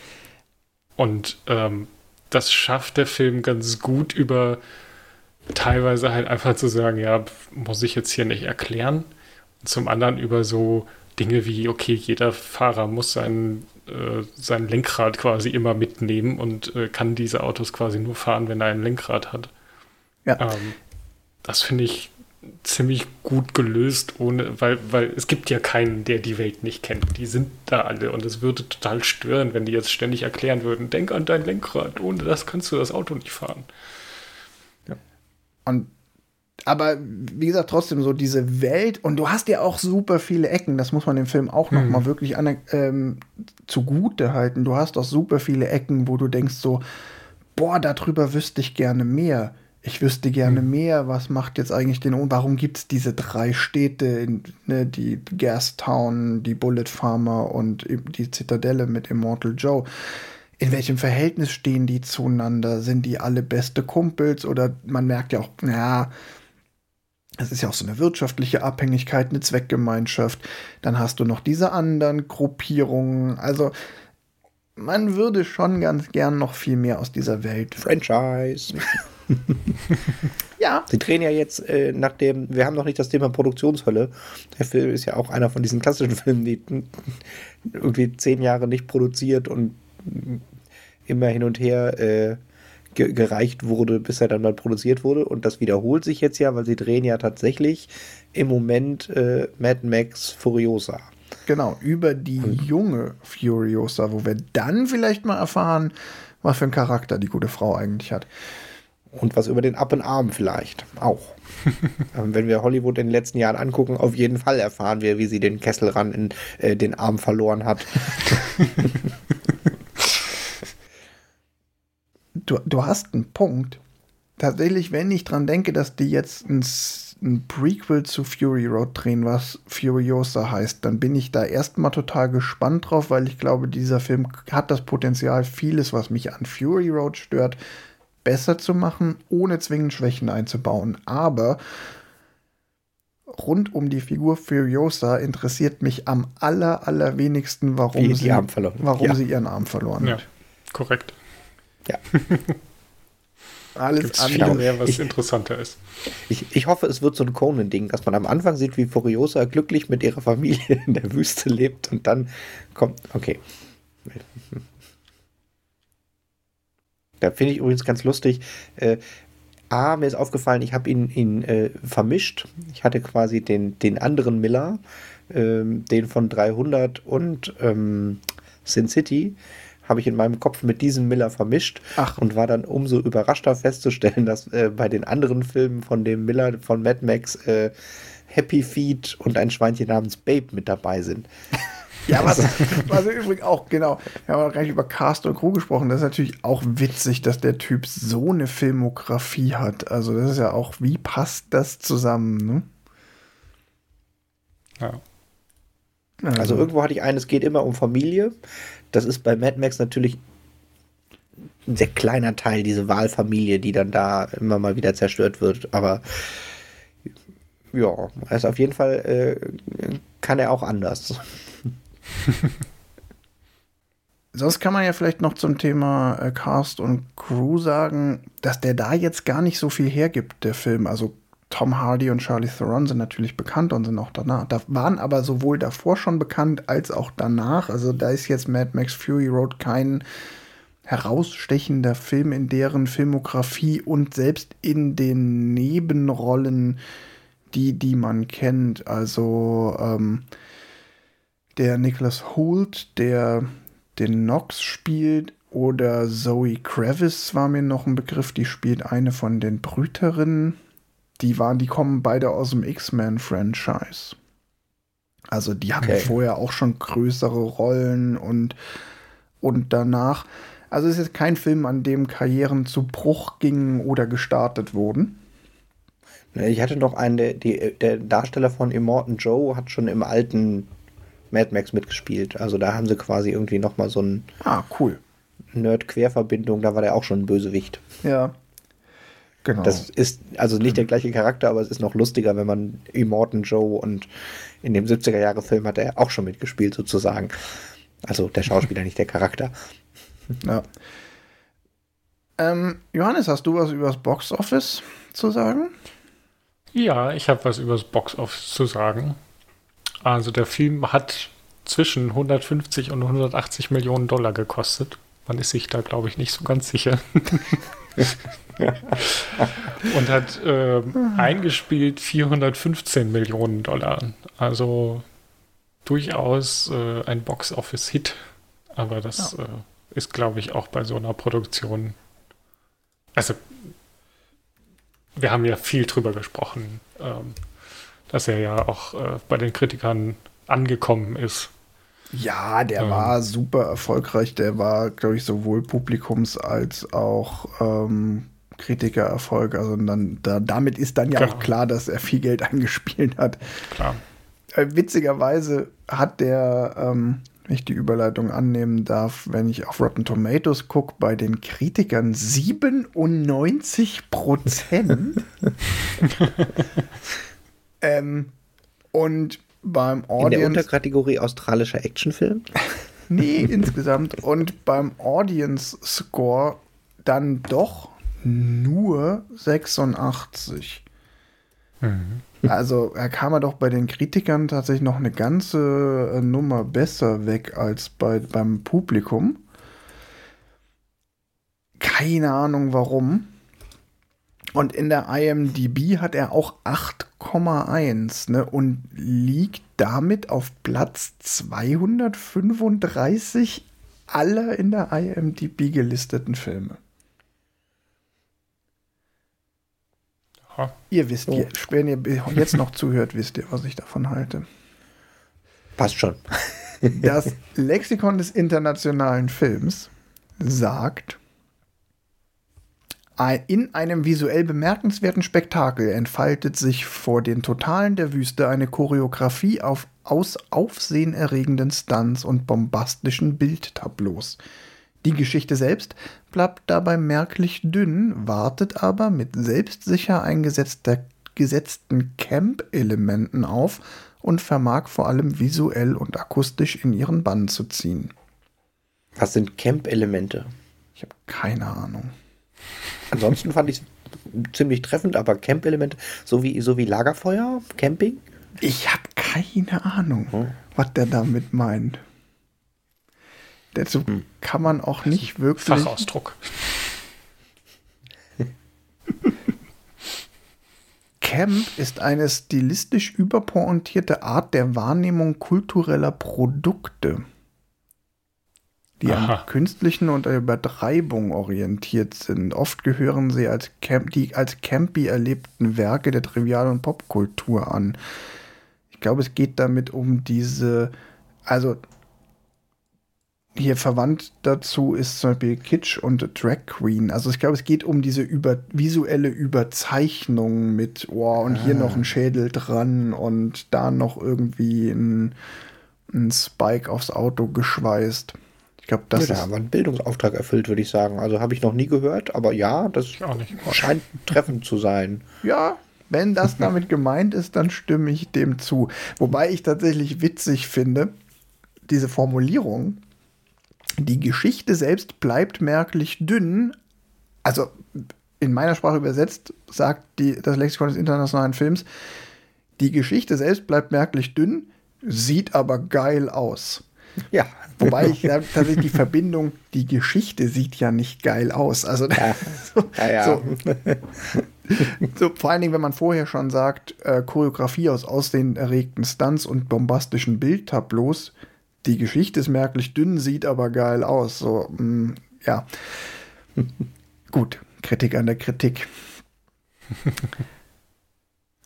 Und ähm, das schafft der Film ganz gut über teilweise halt einfach zu sagen, ja, muss ich jetzt hier nicht erklären. Und zum anderen über so Dinge wie, okay, jeder Fahrer muss sein, äh, sein Lenkrad quasi immer mitnehmen und äh, kann diese Autos quasi nur fahren, wenn er ein Lenkrad hat. Ja. Ähm, das finde ich ziemlich gut gelöst, ohne, weil, weil es gibt ja keinen, der die Welt nicht kennt. Die sind da alle und es würde total stören, wenn die jetzt ständig erklären würden, denk an dein Lenkrad, ohne das kannst du das Auto nicht fahren. Und aber wie gesagt, trotzdem so diese Welt und du hast ja auch super viele Ecken, das muss man dem Film auch noch Hm. mal wirklich aner- ähm, zugute halten. Du hast auch super viele Ecken, wo du denkst so, boah, darüber wüsste ich gerne mehr. Ich wüsste gerne mehr, was macht jetzt eigentlich den, und warum gibt es diese drei Städte, in, ne, die Gastown, die Bullet Farmer und die Zitadelle mit Immortal Joe. In welchem Verhältnis stehen die zueinander? Sind die alle beste Kumpels? Oder man merkt ja auch, ja, es ist ja auch so eine wirtschaftliche Abhängigkeit, eine Zweckgemeinschaft. Dann hast du noch diese anderen Gruppierungen. Also man würde schon ganz gern noch viel mehr aus dieser Welt. Franchise. Ja, Sie drehen ja jetzt äh, nach dem, wir haben noch nicht das Thema Produktionshölle. Der Film ist ja auch einer von diesen klassischen Filmen, die irgendwie zehn Jahre nicht produziert und immer hin und her äh, ge gereicht wurde, bis er dann mal produziert wurde. Und das wiederholt sich jetzt ja, weil sie drehen ja tatsächlich im Moment äh, Mad Max Furiosa. genau, über die junge Furiosa, wo wir dann vielleicht mal erfahren, was für einen Charakter die gute Frau eigentlich hat. Und was über den Up and Arm vielleicht auch. ähm, wenn wir Hollywood in den letzten Jahren angucken, auf jeden Fall erfahren wir, wie sie den Kessel ran in äh, den Arm verloren hat. Du, du hast einen Punkt. Tatsächlich, wenn ich dran denke, dass die jetzt ein, ein Prequel zu Fury Road drehen, was Furiosa heißt, dann bin ich da erstmal total gespannt drauf, weil ich glaube, dieser Film hat das Potenzial, vieles, was mich an Fury Road stört, besser zu machen, ohne zwingend Schwächen einzubauen. Aber rund um die Figur Furiosa interessiert mich am aller, allerwenigsten, warum, sie, Arm verloren. warum Ja. sie ihren Arm verloren Ja, hat. korrekt. Ja. Alles Gibt es viel andere. mehr, was Ich- interessanter ist. Ich, ich hoffe, es wird so ein Conan-Ding, dass man am Anfang sieht, wie Furiosa glücklich mit ihrer Familie in der Wüste lebt und dann kommt. Okay. Da finde ich übrigens ganz lustig. Äh, A, mir ist aufgefallen, ich habe ihn, ihn äh, vermischt. Ich hatte quasi den, den anderen Miller, ähm, den von 300 und ähm, Sin City, habe ich in meinem Kopf mit diesem Miller vermischt Ach. und war dann umso überraschter festzustellen, dass äh, bei den anderen Filmen von dem Miller von Mad Max äh, Happy Feet und ein Schweinchen namens Babe mit dabei sind. Ja, was, was übrigens auch, genau, wir haben auch gar nicht über Cast und Crew gesprochen. Das ist natürlich auch witzig, dass der Typ so eine Filmografie hat. Also, das ist ja auch, wie passt das zusammen, ne? Ja. Also irgendwo hatte ich einen, es geht immer um Familie. Das ist bei Mad Max natürlich ein sehr kleiner Teil, diese Wahlfamilie, die dann da immer mal wieder zerstört wird. Aber ja, also auf jeden Fall äh, kann er auch anders. Sonst kann man ja vielleicht noch zum Thema äh, Cast und Crew sagen, dass der da jetzt gar nicht so viel hergibt, der Film. Also Tom Hardy und Charlie Theron sind natürlich bekannt und sind auch danach. Da waren aber sowohl davor schon bekannt als auch danach. Also da ist jetzt Mad Max Fury Road kein herausstechender Film in deren Filmografie und selbst in den Nebenrollen, die, die man kennt. Also ähm, der Nicholas Hoult, der den Nox spielt, oder Zoe Kravitz war mir noch ein Begriff, die spielt eine von den Brüterinnen. Die waren, die kommen beide aus dem X-Men-Franchise. Also die hatten Okay. vorher auch schon größere Rollen und, und danach. Also es ist jetzt kein Film, an dem Karrieren zu Bruch gingen oder gestartet wurden. Ich hatte noch einen, der, die, der Darsteller von Immortan Joe hat schon im alten Mad Max mitgespielt. Also da haben sie quasi irgendwie nochmal so eine Ah, cool. Nerd-Querverbindung, da war der auch schon ein Bösewicht. Ja. Genau. Das ist also nicht der gleiche Charakter, aber es ist noch lustiger, wenn man Immortan Joe und in dem 70er-Jahre-Film hat er auch schon mitgespielt, sozusagen. Also der Schauspieler, nicht der Charakter. Ja. Ähm, Johannes, hast du was über das Box Office zu sagen? Ja, ich habe was über das Boxoffice zu sagen. Also der Film hat zwischen 150 und 180 Millionen Dollar gekostet. Man ist sich da, glaube ich, nicht so ganz sicher. und hat ähm, eingespielt 415 Millionen Dollar. Also durchaus äh, ein Box-Office-Hit. Aber das äh, ist, glaube ich, auch bei so einer Produktion. Also, wir haben ja viel drüber gesprochen, ähm, dass er ja auch äh, bei den Kritikern angekommen ist. Ja, der Ähm. war super erfolgreich. Der war, glaube ich, sowohl Publikums- als auch ähm, Kritikererfolg. Also dann, da, damit ist dann ja Genau. auch klar, dass er viel Geld eingespielt hat. Klar. Äh, witzigerweise hat der, ähm, wenn ich die Überleitung annehmen darf, wenn ich auf Rotten Tomatoes gucke, bei den Kritikern 97 Prozent. ähm, und beim In der Audience. Unterkategorie australischer Actionfilm. Nee, insgesamt. Und beim Audience Score dann doch nur 86. Also da kam er doch bei den Kritikern tatsächlich noch eine ganze äh, Nummer besser weg als bei, beim Publikum. Keine Ahnung warum. Und in der IMDb hat er auch 8,1 ne, und liegt damit auf Platz 235 aller in der IMDb gelisteten Filme. Ja. Ihr wisst, Oh. ihr, wenn ihr jetzt noch zuhört, wisst ihr, was ich davon halte. Passt schon. Das Lexikon des internationalen Films sagt, "Ein- in einem visuell bemerkenswerten Spektakel entfaltet sich vor den Totalen der Wüste eine Choreografie auf, aus aufsehenerregenden Stunts und bombastischen Bildtableaus. Die Geschichte selbst bleibt dabei merklich dünn, wartet aber mit selbstsicher eingesetzter gesetzten Camp-Elementen auf und vermag vor allem visuell und akustisch in ihren Bann zu ziehen. Was sind Camp-Elemente? Ich habe keine Ahnung. Ansonsten fand ich es ziemlich treffend, aber Camp-Elemente, so wie, so wie Lagerfeuer, Camping? Ich habe keine Ahnung, Hm. was der damit meint. Dazu kann man auch nicht wirklich. Fachausdruck. Camp ist eine stilistisch überpointierte Art der Wahrnehmung kultureller Produkte, die Aha. an künstlichen und der Übertreibung orientiert sind. Oft gehören sie als Camp, die als campy erlebten Werke der Trivial- und Popkultur an. Ich glaube, es geht damit um diese, also hier verwandt dazu ist zum Beispiel Kitsch und Drag Queen. Also ich glaube, es geht um diese über, visuelle Überzeichnung mit, oh, und hier noch ein Schädel dran und da noch irgendwie ein, ein Spike aufs Auto geschweißt. Ich glaube, das ja, da ist haben wir einen Bildungsauftrag erfüllt, würde ich sagen. Also habe ich noch nie gehört, aber ja, das scheint treffend zu sein. Ja, wenn das damit gemeint ist, dann stimme ich dem zu. Wobei ich tatsächlich witzig finde, diese Formulierung, die Geschichte selbst bleibt merklich dünn. Also in meiner Sprache übersetzt sagt die, das Lexikon des internationalen Films, die Geschichte selbst bleibt merklich dünn, sieht aber geil aus. Ja. Wobei ich ja, tatsächlich die Verbindung, die Geschichte sieht ja nicht geil aus. Also Ja. so, Ja. So, so, vor allen Dingen, wenn man vorher schon sagt, äh, Choreografie aus aussehen-erregten Stunts und bombastischen Bildtableaus, die Geschichte ist merklich dünn, sieht aber geil aus. So, mh, ja. Gut, Kritik an der Kritik.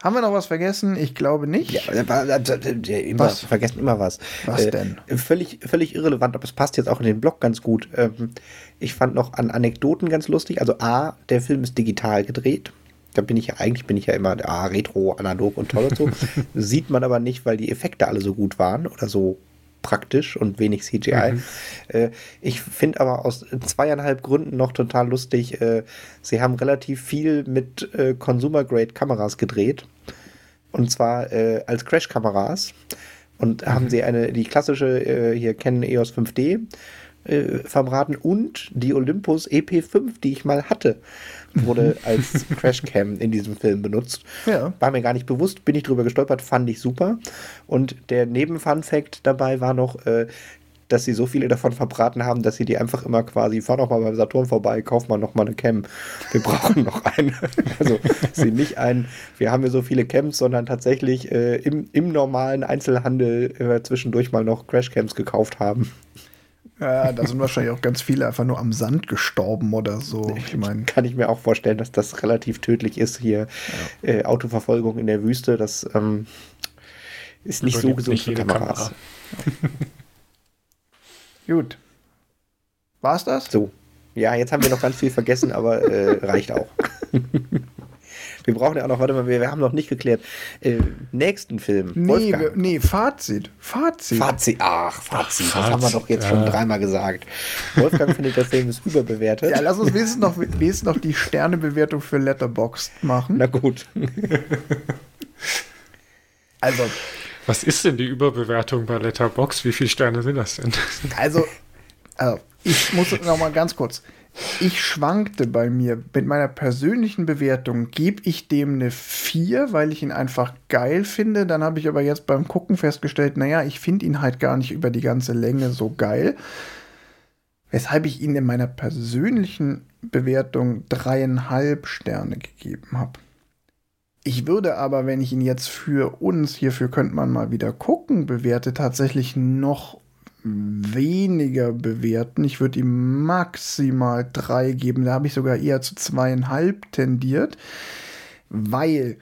Haben wir noch was vergessen? Ich glaube nicht. Ja, immer, Was? vergessen immer was. Was Äh, denn? Völlig, völlig irrelevant, aber es passt jetzt auch in den Blog ganz gut. Ähm, ich fand noch an Anekdoten ganz lustig. Also A, der Film ist digital gedreht. Da bin ich ja, eigentlich bin ich ja immer ah, retro, analog und toll und so. Sieht man aber nicht, weil die Effekte alle so gut waren oder so praktisch und wenig CGI. Äh, ich finde aber aus zweieinhalb Gründen noch total lustig, äh, sie haben relativ viel mit äh, Consumer-Grade-Kameras gedreht. Und zwar äh, als Crash-Kameras. Und haben sie eine, die klassische äh, hier Canon EOS 5D äh, verbraten und die Olympus EP5, die ich mal hatte, wurde als Crashcam in diesem Film benutzt. Ja. War mir gar nicht bewusst, bin ich drüber gestolpert, fand ich super. Und der Neben-Fun-Fact dabei war noch, äh, dass sie so viele davon verbraten haben, dass sie die einfach immer quasi, fahr doch mal beim Saturn vorbei, kauf mal noch mal eine Cam. Wir brauchen noch eine. Also sie nicht ein, wir haben hier so viele Cams, sondern tatsächlich äh, im, im normalen Einzelhandel äh, zwischendurch mal noch Crashcams gekauft haben. Ja, da sind wahrscheinlich auch ganz viele einfach nur am Sand gestorben oder so. Ich meine, Kann ich mir auch vorstellen, dass das relativ tödlich ist hier. Äh, Autoverfolgung in der Wüste, das ähm, ist nicht so Überlebt gesund nicht für Kameras. Kamera. gut. War's das? So. Ja, jetzt haben wir noch ganz viel vergessen, aber äh, reicht auch. wir brauchen ja auch noch, warte mal, wir, wir haben noch nicht geklärt. Äh, nächsten Film. Nee, Wolfgang. wir, nee, Fazit. Fazit. Fazit, ach, Fazit, das Fazit, haben wir doch jetzt schon ja. dreimal gesagt. Wolfgang findet, der Film ist überbewertet. Ja, lass uns wenigstens noch, wenigstens noch die Sternebewertung für Letterboxd machen. Na gut. Also, Was ist denn die Überbewertung bei Letterbox? Wie viele Sterne sind das denn? also, also ich muss noch mal ganz kurz. Ich schwankte bei mir mit meiner persönlichen Bewertung. Gebe ich dem eine 4, weil ich ihn einfach geil finde. Dann habe ich aber jetzt beim Gucken festgestellt, naja, ich finde ihn halt gar nicht über die ganze Länge so geil. Weshalb ich ihn in meiner persönlichen Bewertung dreieinhalb Sterne gegeben habe. Ich würde aber, wenn ich ihn jetzt für uns, hierfür könnte man mal wieder gucken, bewerte, tatsächlich noch weniger bewerten. Ich würde ihm maximal drei geben. Da habe ich sogar eher zu zweieinhalb tendiert, weil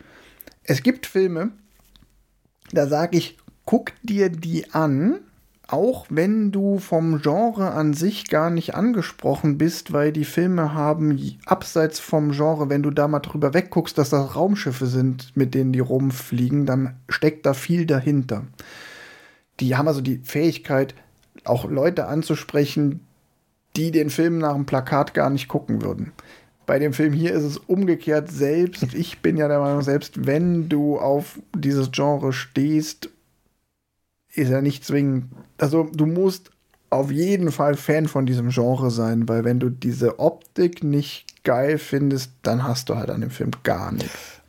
es gibt Filme, da sage ich, guck dir die an, auch wenn du vom Genre an sich gar nicht angesprochen bist, weil die Filme haben abseits vom Genre, wenn du da mal drüber wegguckst, dass das Raumschiffe sind, mit denen die rumfliegen, dann steckt da viel dahinter. Die haben also die Fähigkeit, auch Leute anzusprechen, die den Film nach dem Plakat gar nicht gucken würden. Bei dem Film hier ist es umgekehrt selbst. Ich bin ja der Meinung, selbst wenn du auf dieses Genre stehst, ist er nicht zwingend. Also du musst auf jeden Fall Fan von diesem Genre sein, weil wenn du diese Optik nicht geil findest, dann hast du halt an dem Film gar nichts.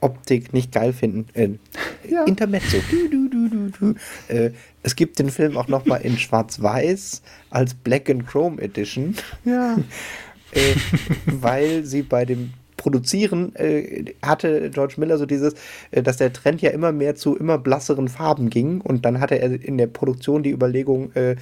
Optik nicht geil finden. Äh, Ja. Intermezzo. Du, du, du. Äh, es gibt den Film auch noch mal in Schwarz-Weiß als Black and Chrome Edition, Ja. äh, weil sie bei dem Produzieren äh, hatte George Miller so dieses, äh, dass der Trend ja immer mehr zu immer blasseren Farben ging und dann hatte er in der Produktion die Überlegung, äh,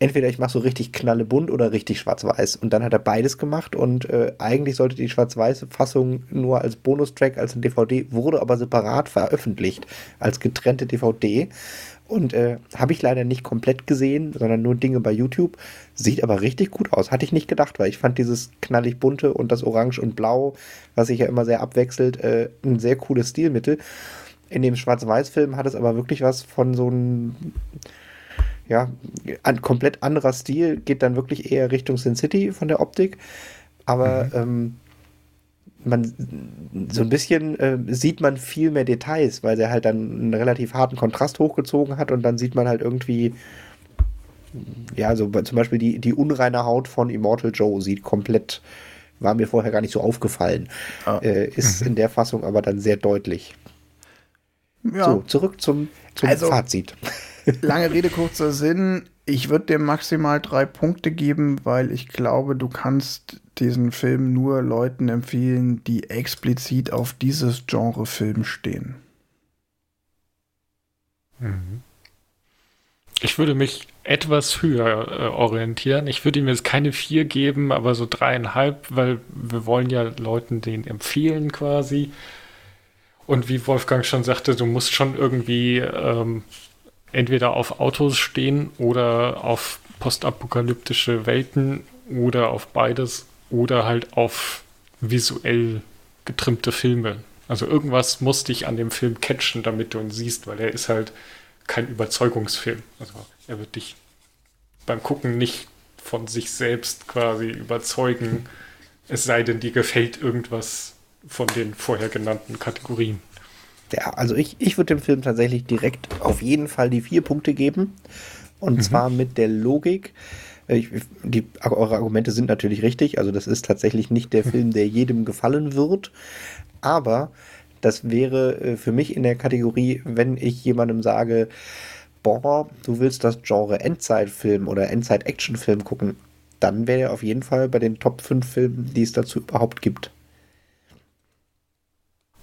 entweder ich mache so richtig knallebunt oder richtig schwarz-weiß. Und dann hat er beides gemacht und äh, eigentlich sollte die schwarz-weiße Fassung nur als Bonustrack, als ein DVD, wurde aber separat veröffentlicht, als getrennte DVD. Und äh, habe ich leider nicht komplett gesehen, sondern nur Dinge bei YouTube. Sieht aber richtig gut aus. Hatte ich nicht gedacht, weil ich fand dieses knallig bunte und das Orange und Blau, was sich ja immer sehr abwechselt, äh, ein sehr cooles Stilmittel. In dem Schwarz-Weiß-Film hat es aber wirklich was von so einem ja, ein komplett anderer Stil, geht dann wirklich eher Richtung Sin City von der Optik. Aber mhm. ähm, man so ein bisschen äh, sieht man viel mehr Details, weil der halt dann einen relativ harten Kontrast hochgezogen hat und dann sieht man halt irgendwie, ja, so zum Beispiel die, die unreine Haut von Immortal Joe sieht komplett, war mir vorher gar nicht so aufgefallen. Ah. Äh, ist mhm. in der Fassung aber dann sehr deutlich. Ja. So, zurück zum, zum also, Fazit. Lange Rede, kurzer Sinn. Ich würde dir maximal drei Punkte geben, weil ich glaube, du kannst diesen Film nur Leuten empfehlen, die explizit auf dieses Genre Film stehen. Mhm. Ich würde mich etwas höher äh, orientieren. Ich würde ihm jetzt keine vier geben, aber so dreieinhalb, weil wir wollen ja Leuten den empfehlen quasi. Und wie Wolfgang schon sagte, du musst schon irgendwie ähm, entweder auf Autos stehen oder auf postapokalyptische Welten oder auf beides oder halt auf visuell getrimmte Filme. Also irgendwas muss dich an dem Film catchen, damit du ihn siehst, weil er ist halt kein Überzeugungsfilm. Also er wird dich beim Gucken nicht von sich selbst quasi überzeugen, es sei denn, dir gefällt irgendwas von den vorher genannten Kategorien. Ja, also ich, ich würde dem Film tatsächlich direkt auf jeden Fall die vier Punkte geben. Und mhm. zwar mit der Logik. Ich, die, eure Argumente sind natürlich richtig. Also das ist tatsächlich nicht der Film, der jedem gefallen wird. Aber das wäre äh, für mich in der Kategorie, wenn ich jemandem sage, boah, du willst das Genre Endzeitfilm oder Endzeit-Actionfilm gucken, dann wäre er auf jeden Fall bei den Top 5 Filmen, die es dazu überhaupt gibt.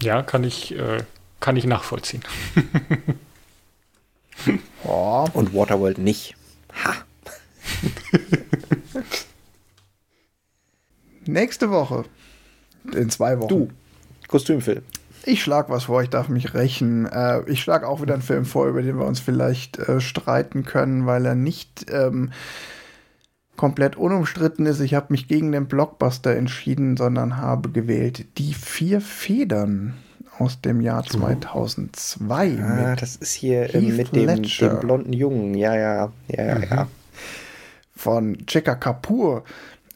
Ja, kann ich, äh, kann ich nachvollziehen. oh. Und Waterworld nicht. Ha. Nächste Woche. In zwei Wochen. Du. Kostümfilm. Ich schlag was vor, ich darf mich rächen. Äh, ich schlag auch wieder einen Film vor, über den wir uns vielleicht äh, streiten können, weil er nicht ähm, komplett unumstritten ist. Ich habe mich gegen den Blockbuster entschieden, sondern habe gewählt Die vier Federn aus dem Jahr 2002. Ah, das ist hier äh, mit dem, dem, blonden Jungen. Ja, ja, ja, ja, mhm. ja. Von Cheka Kapoor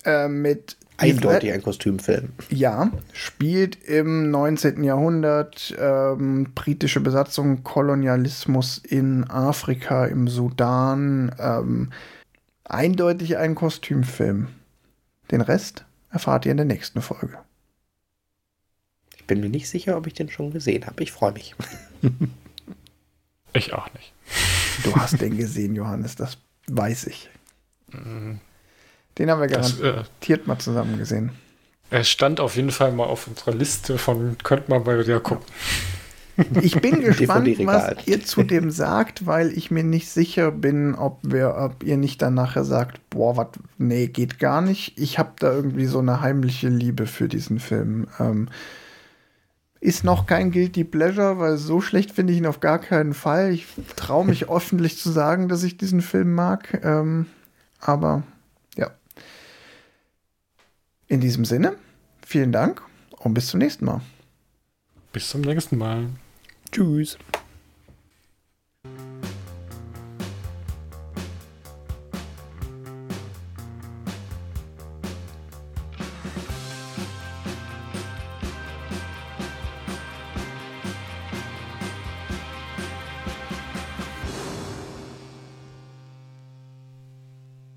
äh, mit Eindeutig ein Kostümfilm. Ja, spielt im 19. Jahrhundert ähm, britische Besatzung, Kolonialismus in Afrika, im Sudan. Ähm, eindeutig ein Kostümfilm. Den Rest erfahrt ihr in der nächsten Folge bin mir nicht sicher, ob ich den schon gesehen habe. Ich freue mich. ich auch nicht. Du hast den gesehen, Johannes, das weiß ich. Mhm. Den haben wir garantiert das, äh, mal zusammen gesehen. Er stand auf jeden Fall mal auf unserer Liste von könnte man mal wieder gucken. Ich bin gespannt, was ihr zu dem sagt, weil ich mir nicht sicher bin, ob, wir, ob ihr nicht dann nachher sagt, boah, was, nee, geht gar nicht. Ich habe da irgendwie so eine heimliche Liebe für diesen Film. Ähm, ist noch kein Guilty Pleasure, weil so schlecht finde ich ihn auf gar keinen Fall. Ich traue mich öffentlich zu sagen, dass ich diesen Film mag. Ähm, aber ja. In diesem Sinne, vielen Dank und bis zum nächsten Mal. Bis zum nächsten Mal. Tschüss.